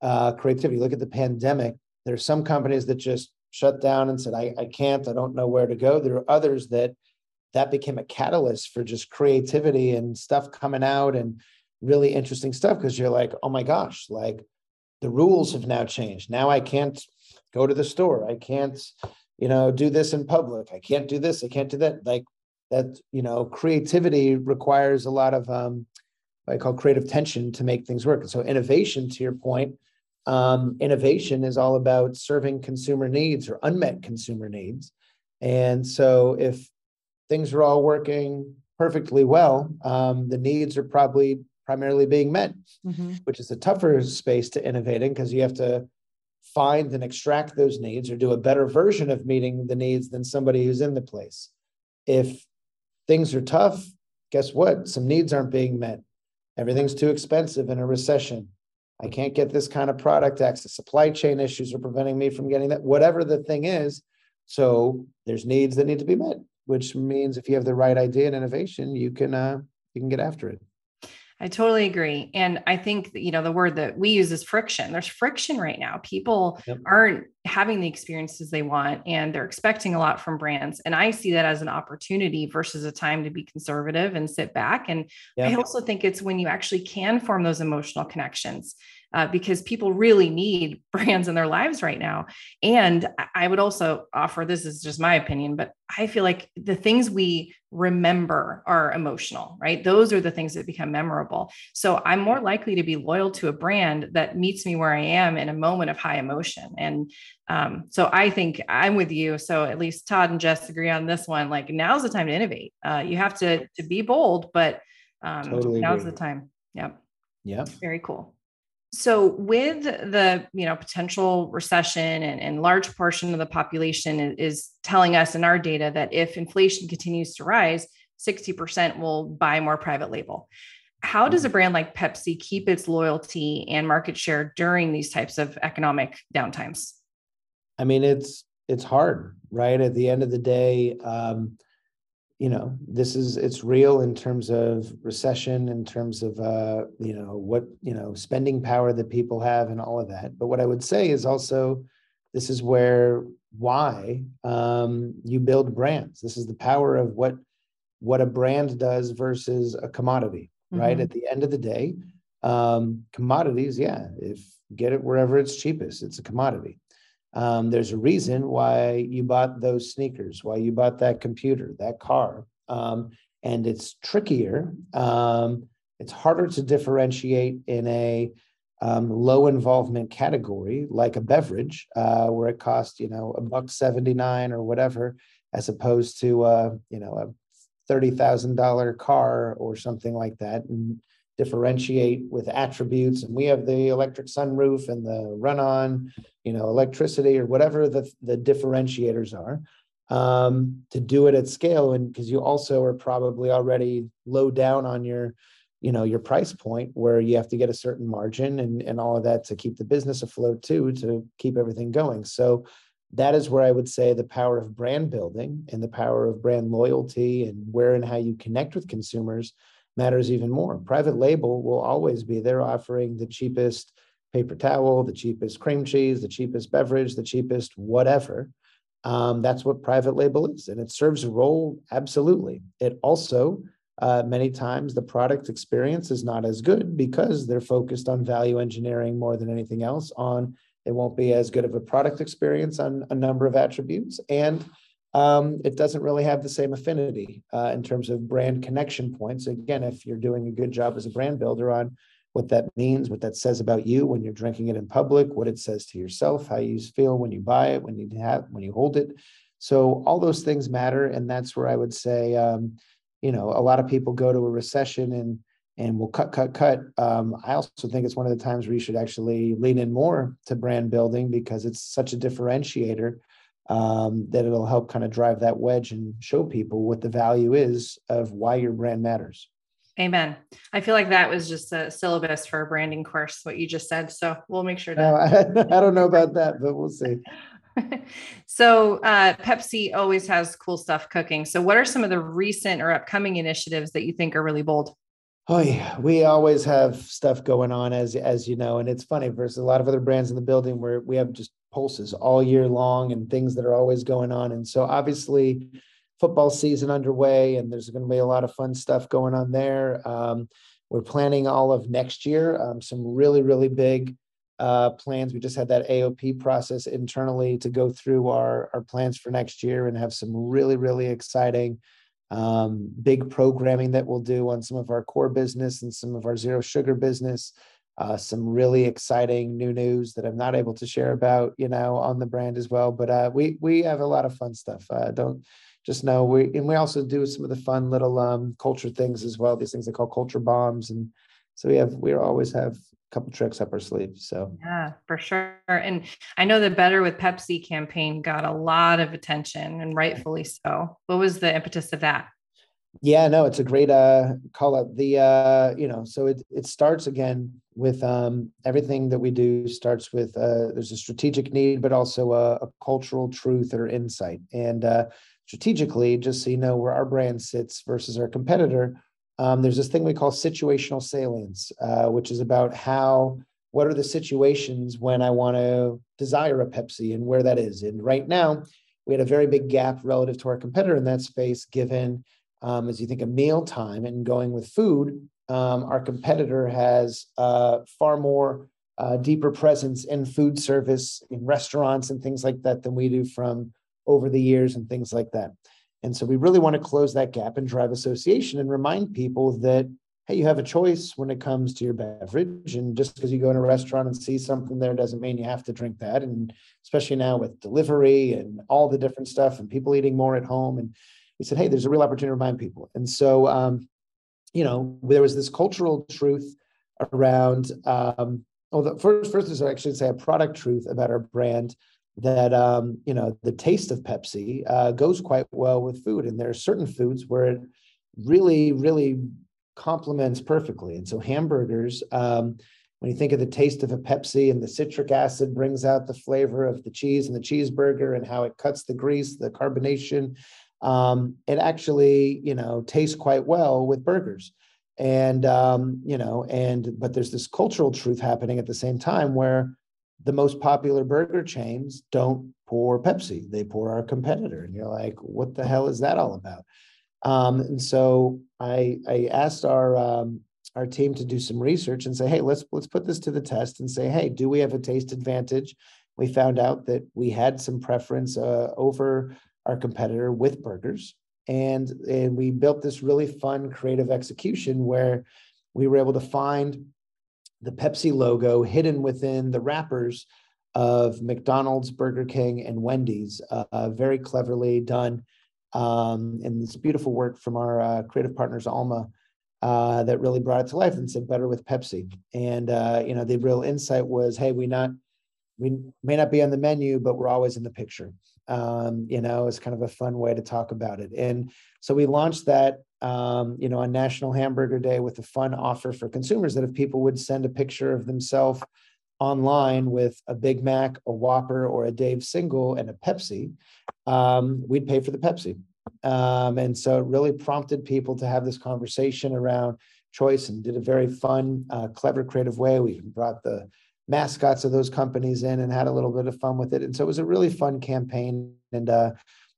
uh, creativity. Look at the pandemic. There's some companies that just shut down and said, I, I can't, I don't know where to go. There are others that that became a catalyst for just creativity and stuff coming out and really interesting stuff because you're like, oh my gosh, like the rules have now changed. Now I can't go to the store. I can't, you know, do this in public. I can't do this. I can't do that. Like that, you know, creativity requires a lot of um, what I call creative tension to make things work. And so innovation, to your point, um, innovation is all about serving consumer needs or unmet consumer needs. And so if things are all working perfectly well, um, the needs are probably primarily being met, mm-hmm. which is a tougher space to innovate in because you have to find and extract those needs or do a better version of meeting the needs than somebody who's in the place. If things are tough, guess what? Some needs aren't being met. Everything's too expensive in a recession. I can't get this kind of product access. Supply chain issues are preventing me from getting that, whatever the thing is. So there's needs that need to be met, which means if you have the right idea and innovation, you can uh, you can get after it. I totally agree. And I think that, you know, the word that we use is friction. There's friction right now. People yep. aren't having the experiences they want and they're expecting a lot from brands. And I see that as an opportunity versus a time to be conservative and sit back. And yep. I also think it's when you actually can form those emotional connections uh, because people really need brands in their lives right now. And I would also offer this is just my opinion, but I feel like the things we remember are emotional, right? Those are the things that become memorable. So I'm more likely to be loyal to a brand that meets me where I am in a moment of high emotion. And um, so I think I'm with you. So at least Todd and Jess agree on this one. Like now's the time to innovate. Uh, you have to to be bold, but um, totally now's agree. the time. Yep. Yep. Very cool so with the you know potential recession and, and large portion of the population is telling us in our data that if inflation continues to rise 60% will buy more private label. How does a mm-hmm. brand like pepsi keep its loyalty and market share during these types of economic downtimes? I mean it's it's hard right? At the end of the day um, you know this is it's real in terms of recession in terms of uh you know what you know spending power that people have and all of that. But what i would say is also this is where why um you build brands. This is the power of what what a brand does versus a commodity mm-hmm. right? At the end of the day um commodities yeah if get it wherever it's cheapest it's a commodity um, there's a reason why you bought those sneakers, why you bought that computer, that car. Um, and it's trickier. Um, it's harder to differentiate in a um, low involvement category like a beverage, uh, where it costs, you know, a buck 79 or whatever, as opposed to, uh, you know, a $30,000 car or something like that. And differentiate with attributes and we have the electric sunroof and the run on you know electricity or whatever the, the differentiators are um, to do it at scale. And because you also are probably already low down on your you know your price point where you have to get a certain margin and and all of that to keep the business afloat too to keep everything going. So that is where i would say the power of brand building and the power of brand loyalty and where and how you connect with consumers matters even more. Private label will always be there offering the cheapest paper towel, the cheapest cream cheese, the cheapest beverage, the cheapest whatever. Um, that's what private label is. And it serves a role, absolutely. It also, uh, many times, the product experience is not as good because they're focused on value engineering more than anything else. On it won't be as good of a product experience on a number of attributes. And um, it doesn't really have the same affinity uh, in terms of brand connection points. Again, if you're doing a good job as a brand builder on what that means, what that says about you when you're drinking it in public, what it says to yourself, how you feel when you buy it, when you have, when you hold it. So all those things matter, and that's where I would say, um, you know, a lot of people go to a recession and and will cut, cut, cut. Um, I also think it's one of the times where you should actually lean in more to brand building because it's such a differentiator um, that it'll help kind of drive that wedge and show people what the value is of why your brand matters. Amen. I feel like that was just a syllabus for a branding course, what you just said. So we'll make sure to. I don't know about that, but we'll see. so uh, Pepsi always has cool stuff cooking. So what are some of the recent or upcoming initiatives that you think are really bold? Oh yeah, we always have stuff going on as as you know, and it's funny versus a lot of other brands in the building where we have just pulses all year long and things that are always going on. And so obviously football season underway and there's going to be a lot of fun stuff going on there. Um, we're planning all of next year, um, some really, really big uh, plans. We just had that AOP process internally to go through our, our plans for next year and have some really, really exciting um, big programming that we'll do on some of our core business and some of our zero sugar business uh, some really exciting new news that I'm not able to share about, you know, on the brand as well. But uh, we we have a lot of fun stuff. Uh, don't just know we and we also do some of the fun little um, culture things as well. These things they call culture bombs, and so we have we always have a couple tricks up our sleeve. So yeah, for sure. And I know the Better with Pepsi campaign got a lot of attention, and rightfully so. What was the impetus of that? Yeah, no, it's a great uh, call out. The uh, you know, so it it starts again with um, everything that we do starts with uh, there's a strategic need, but also a, a cultural truth or insight. And uh, strategically, just so you know where our brand sits versus our competitor, um, there's this thing we call situational salience, uh, which is about how what are the situations when I want to desire a Pepsi and where that is. And right now, we had a very big gap relative to our competitor in that space, given um, as you think of meal time and going with food, um, our competitor has uh, far more uh, deeper presence in food service, in restaurants, and things like that than we do from over the years and things like that. And so we really want to close that gap and drive association and remind people that, hey, you have a choice when it comes to your beverage. And just because you go in a restaurant and see something there doesn't mean you have to drink that. And especially now with delivery and all the different stuff and people eating more at home. And we said, hey, there's a real opportunity to remind people. And so, um, you know, there was this cultural truth around, um, well, the first, first is actually say a product truth about our brand that um, you know the taste of Pepsi uh, goes quite well with food, and there are certain foods where it really, really complements perfectly. And so hamburgers, um, when you think of the taste of a Pepsi and the citric acid brings out the flavor of the cheese and the cheeseburger and how it cuts the grease, the carbonation, um, it actually you know tastes quite well with burgers. And um, you know, and but there's this cultural truth happening at the same time where the most popular burger chains don't pour Pepsi, they pour our competitor. And you're like, what the hell is that all about? Um, and so I, I asked our, um, our team to do some research and say, hey, let's let's put this to the test and say, hey, do we have a taste advantage? We found out that we had some preference uh, over our competitor with burgers, and and we built this really fun creative execution where we were able to find the Pepsi logo hidden within the wrappers of McDonald's, Burger King, and Wendy's. Uh, very cleverly done. Um, and this beautiful work from our uh, creative partners, Alma, uh, that really brought it to life and said better with Pepsi. And uh, you know, the real insight was, hey, we not we may not be on the menu, but we're always in the picture. Um, you know, it's kind of a fun way to talk about it. And so we launched that um, you know, on National Hamburger Day with a fun offer for consumers that if people would send a picture of themselves online with a Big Mac, a Whopper, or a Dave single and a Pepsi, um, we'd pay for the Pepsi. Um, and so it really prompted people to have this conversation around choice and did a very fun, uh, clever, creative way. We brought the mascots of those companies in and had a little bit of fun with it. And so it was a really fun campaign. And uh,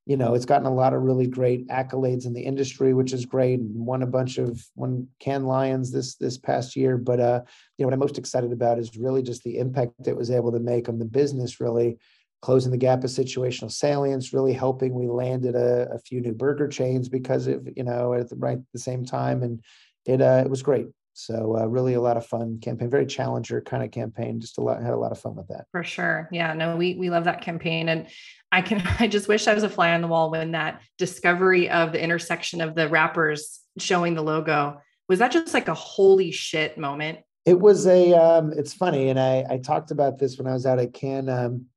you know, it's gotten a lot of really great accolades in the industry, which is great, and won a bunch of won Cannes Lions this this past year. But uh, you know, what I'm most excited about is really just the impact it was able to make on the business, really closing the gap of situational salience, really helping. We landed a, a few new burger chains because of you know at the right at the same time, and it uh, it was great. So uh, really a lot of fun campaign, very challenger kind of campaign. Just a lot had a lot of fun with that. For sure. Yeah. No, we we love that campaign, and I can I just wish I was a fly on the wall when that discovery of the intersection of the wrappers showing the logo was that just like a holy shit moment. It was a. Um, it's funny, and I I talked about this when I was out at Cannes um,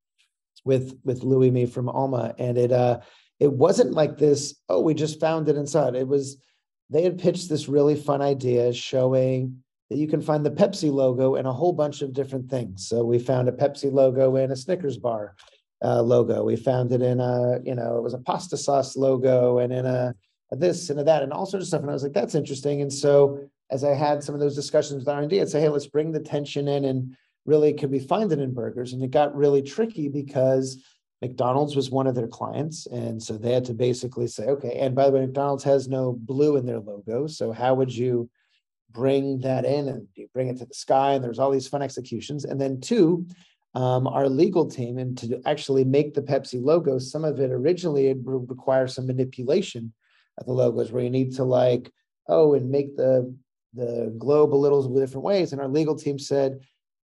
with with Louis me from Alma, and it uh it wasn't like this. Oh, we just found it and saw it. It was they had pitched this really fun idea showing that you can find the Pepsi logo in a whole bunch of different things. So we found a Pepsi logo in a Snickers bar uh, logo. We found it in a, you know, it was a pasta sauce logo and in a, a this and a that and all sorts of stuff. And I was like, that's interesting. And so as I had some of those discussions with R&D, I'd say, hey, let's bring the tension in and really can we find it in burgers? And it got really tricky because McDonald's was one of their clients. And so they had to basically say, okay, and by the way, McDonald's has no blue in their logo. So how would you bring that in and you bring it to the sky? And there's all these fun executions. And then two, um, our legal team, and to actually make the Pepsi logo, some of it originally it would require some manipulation of the logos where you need to like, oh, and make the the globe a little different ways. And our legal team said,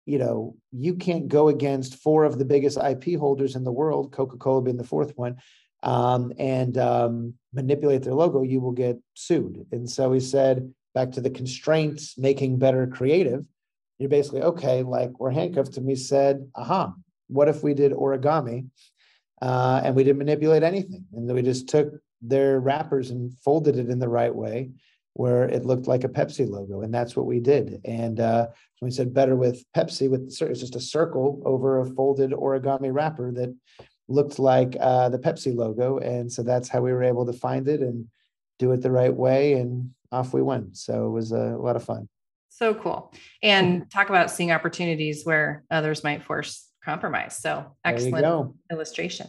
you know, you can't go against four of the biggest IP holders in the world, Coca Cola being the fourth one, um, and um, manipulate their logo, you will get sued. And so he said, back to the constraints, making better creative. You're basically, okay, like we're handcuffed. And we said, aha, what if we did origami uh, and we didn't manipulate anything? And we just took their wrappers and folded it in the right way where it looked like a Pepsi logo, and that's what we did. And uh, we said better with Pepsi, with it's just a circle over a folded origami wrapper that looked like uh, the Pepsi logo, and so that's how we were able to find it and do it the right way. And off we went. So it was a lot of fun. So cool. And talk about seeing opportunities where others might force compromise. So excellent illustration.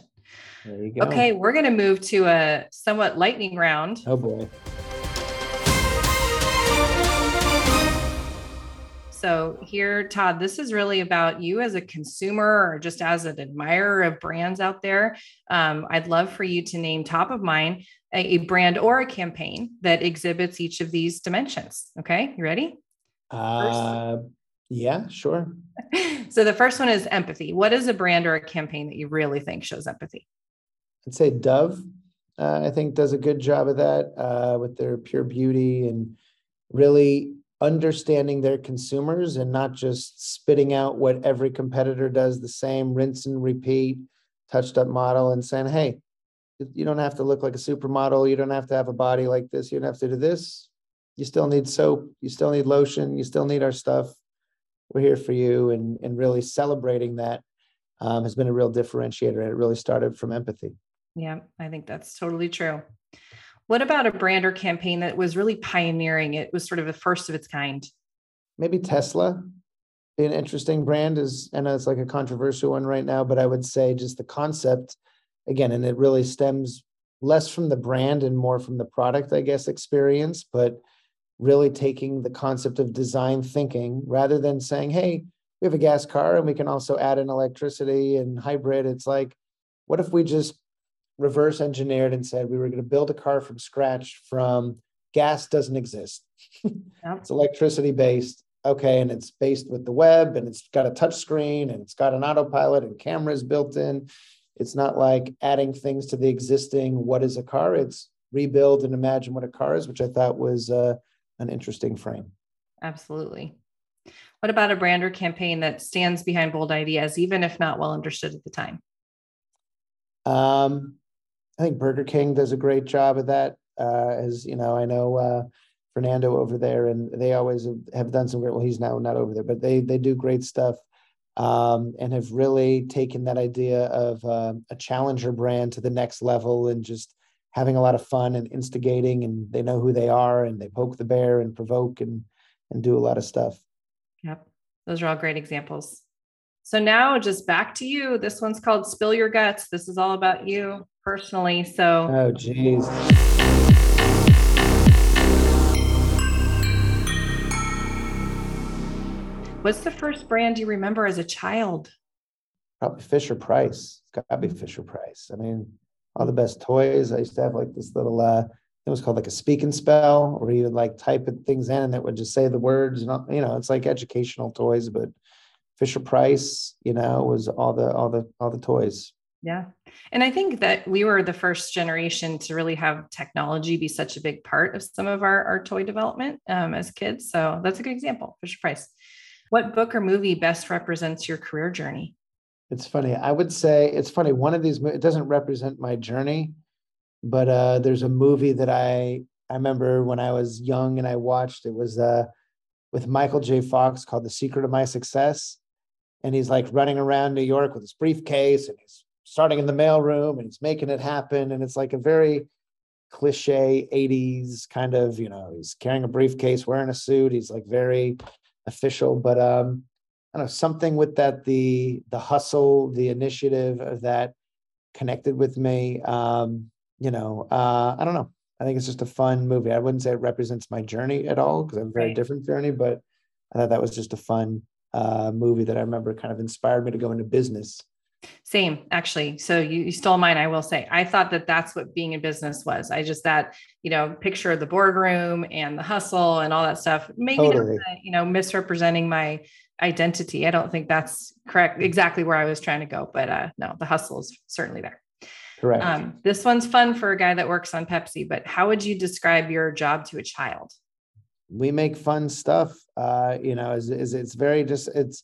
There you go. Okay, we're going to move to a somewhat lightning round. Oh boy. So, here, Todd, this is really about you as a consumer or just as an admirer of brands out there. Um, I'd love for you to name top of mind a, a, brand or a campaign that exhibits each of these dimensions. Okay, you ready? Uh, yeah, sure. so, the first one is empathy. What is a brand or a campaign that you really think shows empathy? I'd say Dove. Uh, I think does a good job of that uh, with their pure beauty and really understanding their consumers and not just spitting out what every competitor does the same rinse and repeat touched up model and saying hey you don't have to look like a supermodel. You don't have to have a body like this. You don't have to do this. You still need soap. You still need lotion. You still need our stuff. We're here for you. And and really celebrating that um, has been a real differentiator. And it really started from empathy. Yeah i think that's totally true what about a brand or campaign that was really pioneering? It was sort of the first of its kind. Maybe Tesla. An interesting brand is, and it's like a controversial one right now, but I would say just the concept again, and it really stems less from the brand and more from the product, I guess, experience, but really taking the concept of design thinking rather than saying, hey, we have a gas car and we can also add in electricity and hybrid. It's like, what if we just reverse engineered and said we were going to build a car from scratch from gas doesn't exist. Yep. it's electricity based. Okay. And it's based with the web and it's got a touch screen and it's got an autopilot and cameras built in. It's not like adding things to the existing what is a car. It's rebuild and imagine what a car is, which I thought was uh, an interesting frame. Absolutely. What about a brand or campaign that stands behind bold ideas, even if not well understood at the time? Um, I think Burger King does a great job of that. Uh, as you know, I know uh, Fernando over there, and they always have, done some great. Well, he's now not over there, but they they do great stuff, um, and have really taken that idea of uh, a challenger brand to the next level, and just having a lot of fun and instigating. And they know who they are, and they poke the bear and provoke and and do a lot of stuff. Yep, those are all great examples. So now, just back to you. This one's called "Spill Your Guts." This is all about you personally. So, oh, geez. What's the first brand you remember as a child? Probably Fisher Price. It's got to be Fisher Price. I mean, all the best toys. I used to have like this little, uh, it was called like a speak and spell, where you would like type things in and it would just say the words. You know, you know, it's like educational toys, but Fisher Price, you know, was all the all the all the toys. Yeah. And I think that we were the first generation to really have technology be such a big part of some of our, our toy development um, as kids. So that's a good example, Fisher Price. What book or movie best represents your career journey? It's funny. I would say it's funny. One of these, it doesn't represent my journey, but uh, there's a movie that I, I remember when I was young and I watched, it was uh, with Michael J. Fox called The Secret of My Success. And he's like running around New York with his briefcase and he's starting in the mailroom and he's making it happen. And it's like a very cliche 80s kind of, you know, he's carrying a briefcase, wearing a suit. He's like very official, but um, I don't know, something with that, the the hustle, the initiative of that connected with me. Um, you know, uh, I don't know. I think it's just a fun movie. I wouldn't say it represents my journey at all because I have a very right. different journey, but I thought that was just a fun uh, movie that I remember kind of inspired me to go into business. Same, actually. So you, you stole mine. I will say, I thought that that's what being in business was. I just that you know picture of the boardroom and the hustle and all that stuff. Maybe totally. not, you know misrepresenting my identity. I don't think that's correct. Exactly where I was trying to go, but uh, no, the hustle is certainly there. Correct. Um, this one's fun for a guy that works on Pepsi. But how would you describe your job to a child? We make fun stuff. Uh, you know, is is it's very just it's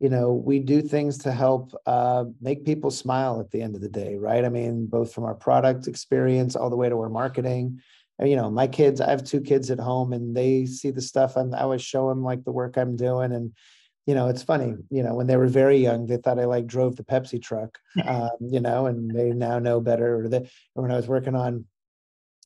you know we do things to help uh, make people smile at the end of the day right? I mean both from our product experience all the way to our marketing. And, you know my kids i have two kids at home and they see the stuff and i always show them like the work i'm doing. And you know it's funny you know when they were very young they thought i like drove the pepsi truck um, you know and they now know better. Or, or when i was working on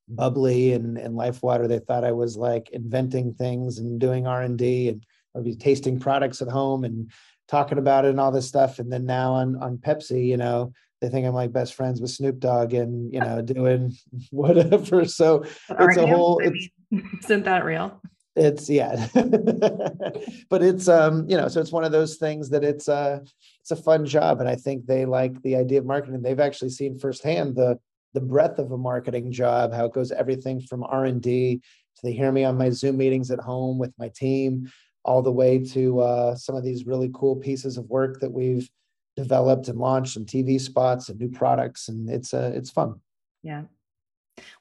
bubbly and, and life water. They thought I was like inventing things and doing R and D and I'd be tasting products at home and talking about it and all this stuff. And then now on, on Pepsi, you know, they think I'm like best friends with Snoop Dogg and, you know, doing whatever. So it's a whole, I mean, isn't that real? It's yeah. but it's, um, you know, so it's one of those things that it's, uh, it's a fun job. And I think they like the idea of marketing. They've actually seen firsthand the, the breadth of a marketing job, how it goes everything from R and D to they hear me on my Zoom meetings at home with my team, all the way to uh, some of these really cool pieces of work that we've developed and launched and TV spots and new products, and it's uh, it's fun. Yeah.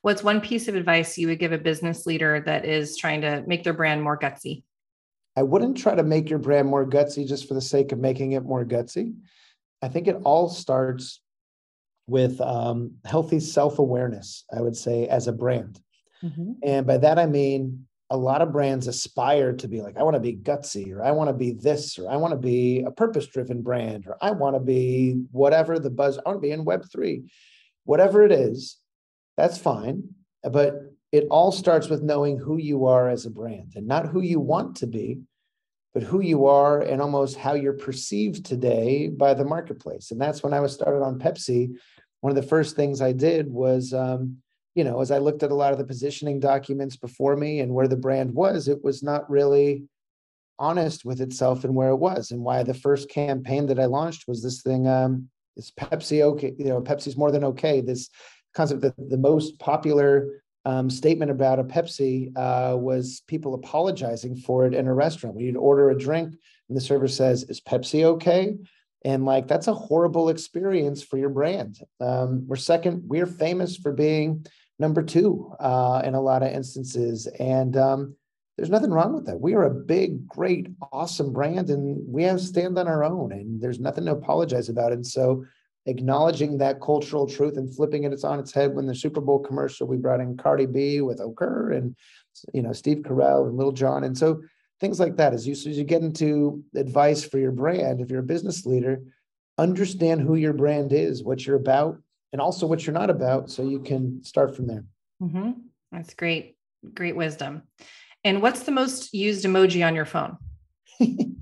What's one piece of advice you would give a business leader that is trying to make their brand more gutsy? I wouldn't try to make your brand more gutsy just for the sake of making it more gutsy. I think it all starts with um, healthy self awareness, I would say, as a brand. Mm-hmm. And by that, I mean, a lot of brands aspire to be like, I want to be gutsy, or I want to be this, or I want to be a purpose driven brand, or I want to be whatever the buzz, I want to be in Web3, whatever it is, that's fine. But it all starts with knowing who you are as a brand and not who you want to be, but who you are and almost how you're perceived today by the marketplace. And that's when I was started on Pepsi. One of the first things I did was, um, you know, as I looked at a lot of the positioning documents before me and where the brand was, it was not really honest with itself and where it was and why the first campaign that I launched was this thing, um, is Pepsi okay? You know, Pepsi's more than okay. This concept that the most popular um, statement about a Pepsi uh, was people apologizing for it in a restaurant. When you'd order a drink and the server says, "Is Pepsi okay?" and like that's a horrible experience for your brand. Um, we're second. We're famous for being number two uh, in a lot of instances, and um, there's nothing wrong with that. We are a big, great, awesome brand, and we have stand on our own, and there's nothing to apologize about. And so acknowledging that cultural truth and flipping it on its head when the Super Bowl commercial we brought in Cardi B with Okur and you know Steve Carell and Lil Jon, and so things like that as you as you get into advice for your brand if you're a business leader understand who your brand is what you're about and also what you're not about so you can start from there mm-hmm. that's great great wisdom and what's the most used emoji on your phone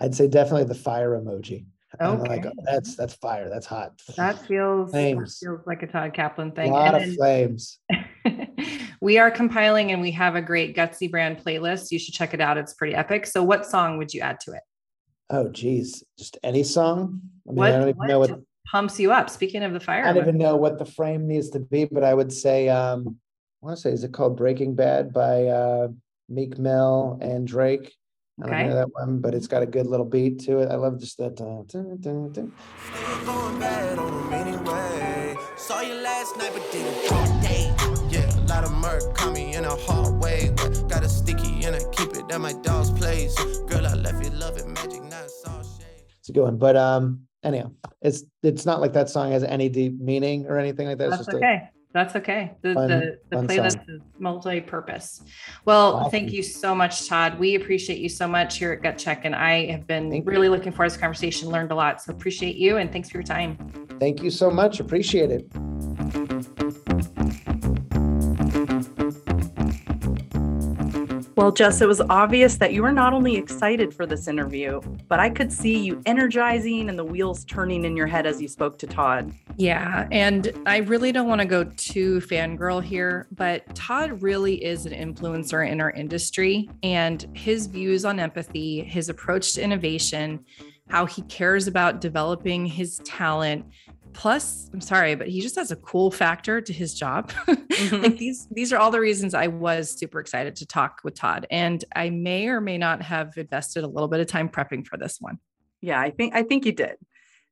I'd say definitely the fire emoji. Okay. Like, oh, that's that's fire. That's hot. That feels flames. That feels like a Todd Kaplan thing. A lot and of flames. we are compiling and we have a great gutsy brand playlist. You should check it out. It's pretty epic. So what song would you add to it? Oh geez. Just any song? I mean, what, I don't even what know what pumps you up. Speaking of the fire. I don't even know what the frame needs to be, but I would say um I want to say, is it called Breaking Bad by uh Meek Mill and Drake? I don't know that one, but it's got a good little beat to it. I love just that. Uh, dun, dun, dun. Saw you last night, but did it all day. Yeah, a lot of murk caught me in a hard way. Got a sticky and I keep it at my dog's place. Girl, I left you love it, magic, not all shade. It's a good one, but um, anyhow, it's it's not like that song has any deep meaning or anything like that. That's okay. A, that's okay. The fun, the, the playlist song. is multi-purpose. Well, awesome. thank you so much, Todd. We appreciate you so much here at GutCheck. And I have been thank really you. looking forward to this conversation, learned a lot. So appreciate you and thanks for your time. Thank you so much. Appreciate it. Well, Jess, it was obvious that you were not only excited for this interview, but I could see you energizing and the wheels turning in your head as you spoke to Todd. Yeah. And I really don't want to go too fangirl here, but Todd really is an influencer in our industry. And his views on empathy, his approach to innovation, how he cares about developing his talent plus i'm sorry but he just has a cool factor to his job. Mm-hmm. like these these are all the reasons i was super excited to talk with todd and i may or may not have invested a little bit of time prepping for this one. Yeah i think i think you did.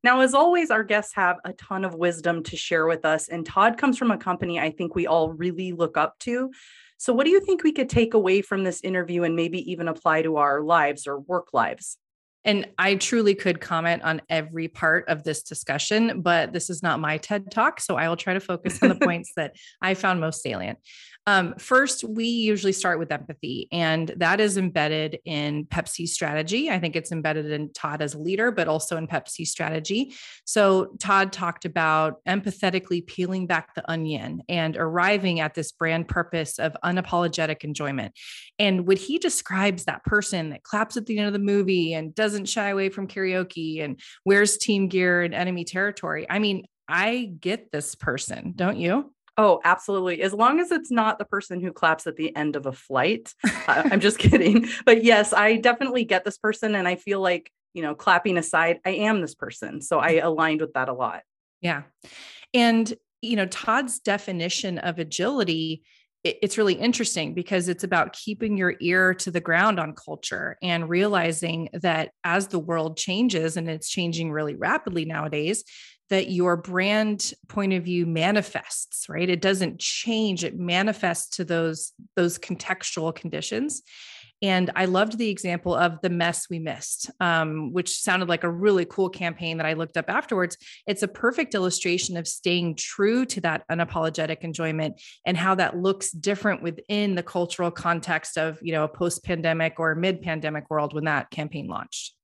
Now as always our guests have a ton of wisdom to share with us and todd comes from a company i think we all really look up to. So what do you think we could take away from this interview and maybe even apply to our lives or work lives And I truly could comment on every part of this discussion, but this is not my TED talk. So I will try to focus on the points that I found most salient. Um, first, we usually start with empathy, and that is embedded in Pepsi's strategy. I think it's embedded in Todd as a leader, but also in Pepsi's strategy. So, Todd talked about empathetically peeling back the onion and arriving at this brand purpose of unapologetic enjoyment. And when he describes that person that claps at the end of the movie and doesn't shy away from karaoke and wears team gear in enemy territory, I mean, I get this person, don't you? Oh, absolutely. As long as it's not the person who claps at the end of a flight. uh, I'm just kidding. But yes, I definitely get this person. And I feel like, you know, clapping aside, I am this person. So I aligned with that a lot. Yeah. And, you know, Todd's definition of agility it's really interesting because it's about keeping your ear to the ground on culture and realizing that as the world changes and it's changing really rapidly nowadays that your brand point of view manifests right it doesn't change it manifests to those those contextual conditions and I loved the example of the mess we missed, um, which sounded like a really cool campaign that I looked up afterwards. It's a perfect illustration of staying true to that unapologetic enjoyment and how that looks different within the cultural context of, you know, a post-pandemic or mid-pandemic world when that campaign launched.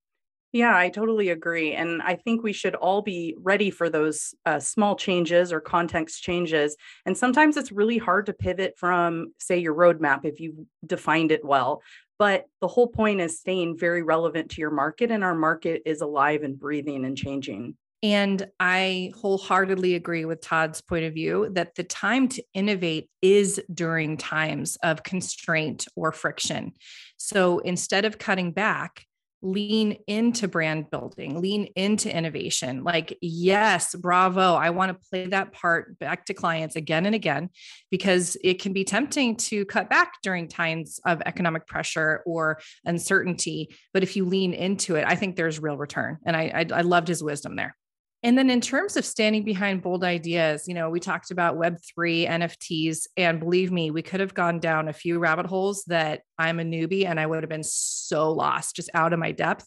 Yeah, I totally agree. And I think we should all be ready for those uh, small changes or context changes. And sometimes it's really hard to pivot from, say, your roadmap if you've defined it well. But the whole point is staying very relevant to your market, and our market is alive and breathing and changing. And I wholeheartedly agree with Todd's point of view that the time to innovate is during times of constraint or friction. So instead of cutting back, lean into brand building, lean into innovation. Like, yes, bravo. I want to play that part back to clients again and again because it can be tempting to cut back during times of economic pressure or uncertainty. But if you lean into it, I think there's real return. And I, I, I loved his wisdom there. And then in terms of standing behind bold ideas, you know, we talked about Web3, NFTs, and believe me, we could have gone down a few rabbit holes that I'm a newbie and I would have been so lost, just out of my depth.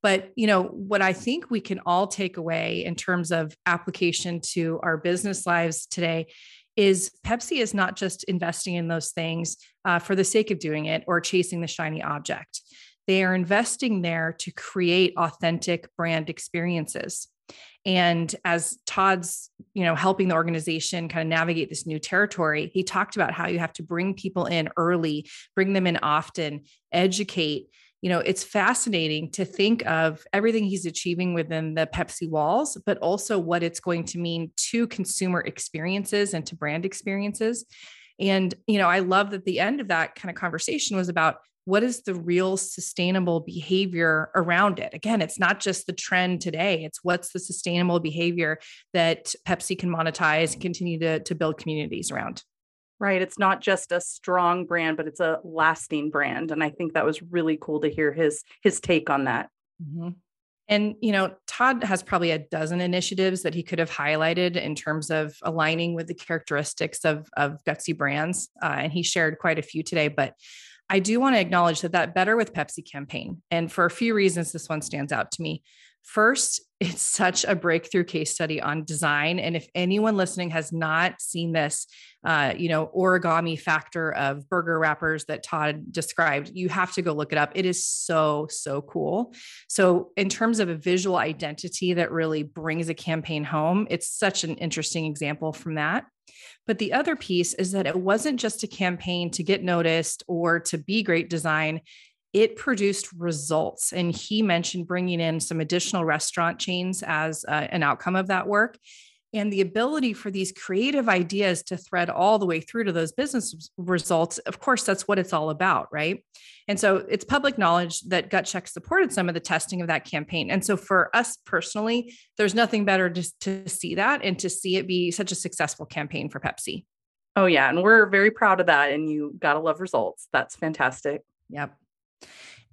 But, you know, what I think we can all take away in terms of application to our business lives today is Pepsi is not just investing in those things uh, for the sake of doing it or chasing the shiny object. They are investing there to create authentic brand experiences. And as Todd's, you know, helping the organization kind of navigate this new territory, he talked about how you have to bring people in early, bring them in often, educate. You know, it's fascinating to think of everything he's achieving within the Pepsi walls, but also what it's going to mean to consumer experiences and to brand experiences. And, you know, I love that the end of that kind of conversation was about what is the real sustainable behavior around it again it's not just the trend today it's what's the sustainable behavior that pepsi can monetize and continue to, to build communities around right it's not just a strong brand but it's a lasting brand and i think that was really cool to hear his his take on that mm-hmm. And, you know, Todd has probably a dozen initiatives that he could have highlighted in terms of aligning with the characteristics of, of Gutsy brands. Uh, and he shared quite a few today. But I do want to acknowledge that that Better with Pepsi campaign, and for a few reasons, this one stands out to me. First, it's such a breakthrough case study on design. And if anyone listening has not seen this, uh, you know, origami factor of burger wrappers that Todd described, you have to go look it up. It is so, so cool. So, in terms of a visual identity that really brings a campaign home, it's such an interesting example from that. But the other piece is that it wasn't just a campaign to get noticed or to be great design. It produced results. And he mentioned bringing in some additional restaurant chains as uh, an outcome of that work and the ability for these creative ideas to thread all the way through to those business results of course that's what it's all about right? And so it's public knowledge that GutCheck supported some of the testing of that campaign. And so for us personally there's nothing better just to see that and to see it be such a successful campaign for pepsi. Oh yeah and we're very proud of that and you gotta love results. That's fantastic. Yep.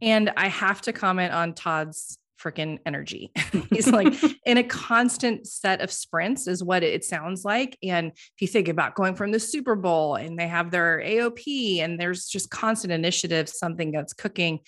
And I have to comment on Todd's freaking energy. He's like in a constant set of sprints, is what it sounds like. And if you think about going from the Super Bowl and they have their AOP and there's just constant initiatives, something that's cooking.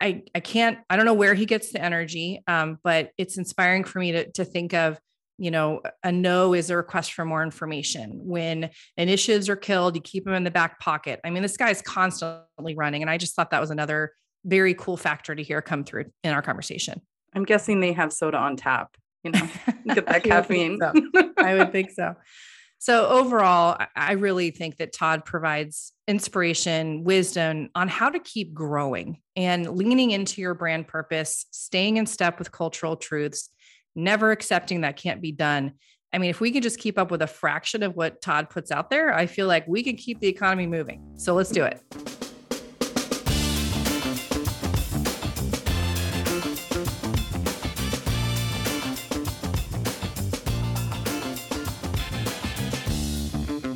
I, I can't, I don't know where he gets the energy, um, but it's inspiring for me to, to think of, you know, a no is a request for more information. When initiatives are killed, you keep them in the back pocket. I mean, this guy is constantly running. And I just thought that was another very cool factor to hear come through in our conversation. I'm guessing they have soda on tap, you know, get that caffeine. so. I would think so. So, overall, I really think that Todd provides inspiration, wisdom on how to keep growing and leaning into your brand purpose, staying in step with cultural truths, never accepting that can't be done. I mean, if we can just keep up with a fraction of what Todd puts out there, I feel like we can keep the economy moving. So, let's do it.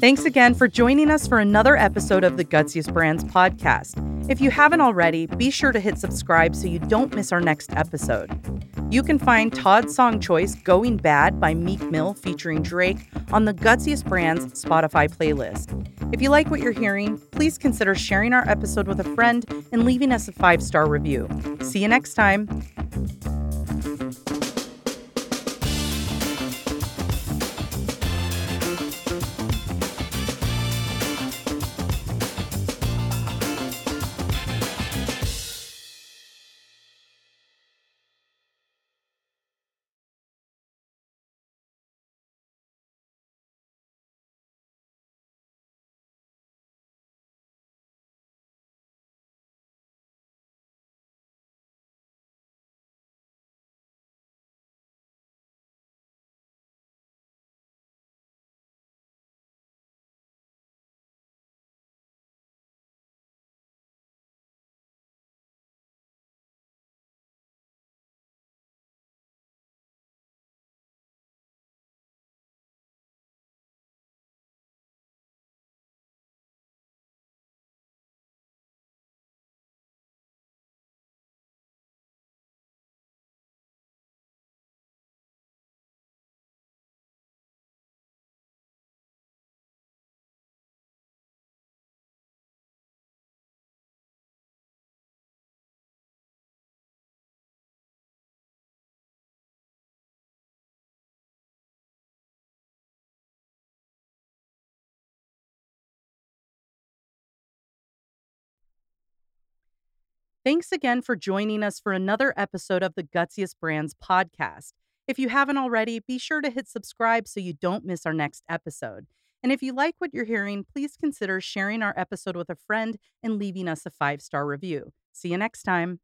Thanks again for joining us for another episode of the Gutsiest Brands podcast. If you haven't already, be sure to hit subscribe so you don't miss our next episode. You can find Todd's song choice Going Bad by Meek Mill featuring Drake on the Gutsiest Brands Spotify playlist. If you like what you're hearing, please consider sharing our episode with a friend and leaving us a five star review. See you next time. Thanks again for joining us for another episode of the Gutsiest Brands podcast. If you haven't already, be sure to hit subscribe so you don't miss our next episode. And if you like what you're hearing, please consider sharing our episode with a friend and leaving us a five star review. See you next time.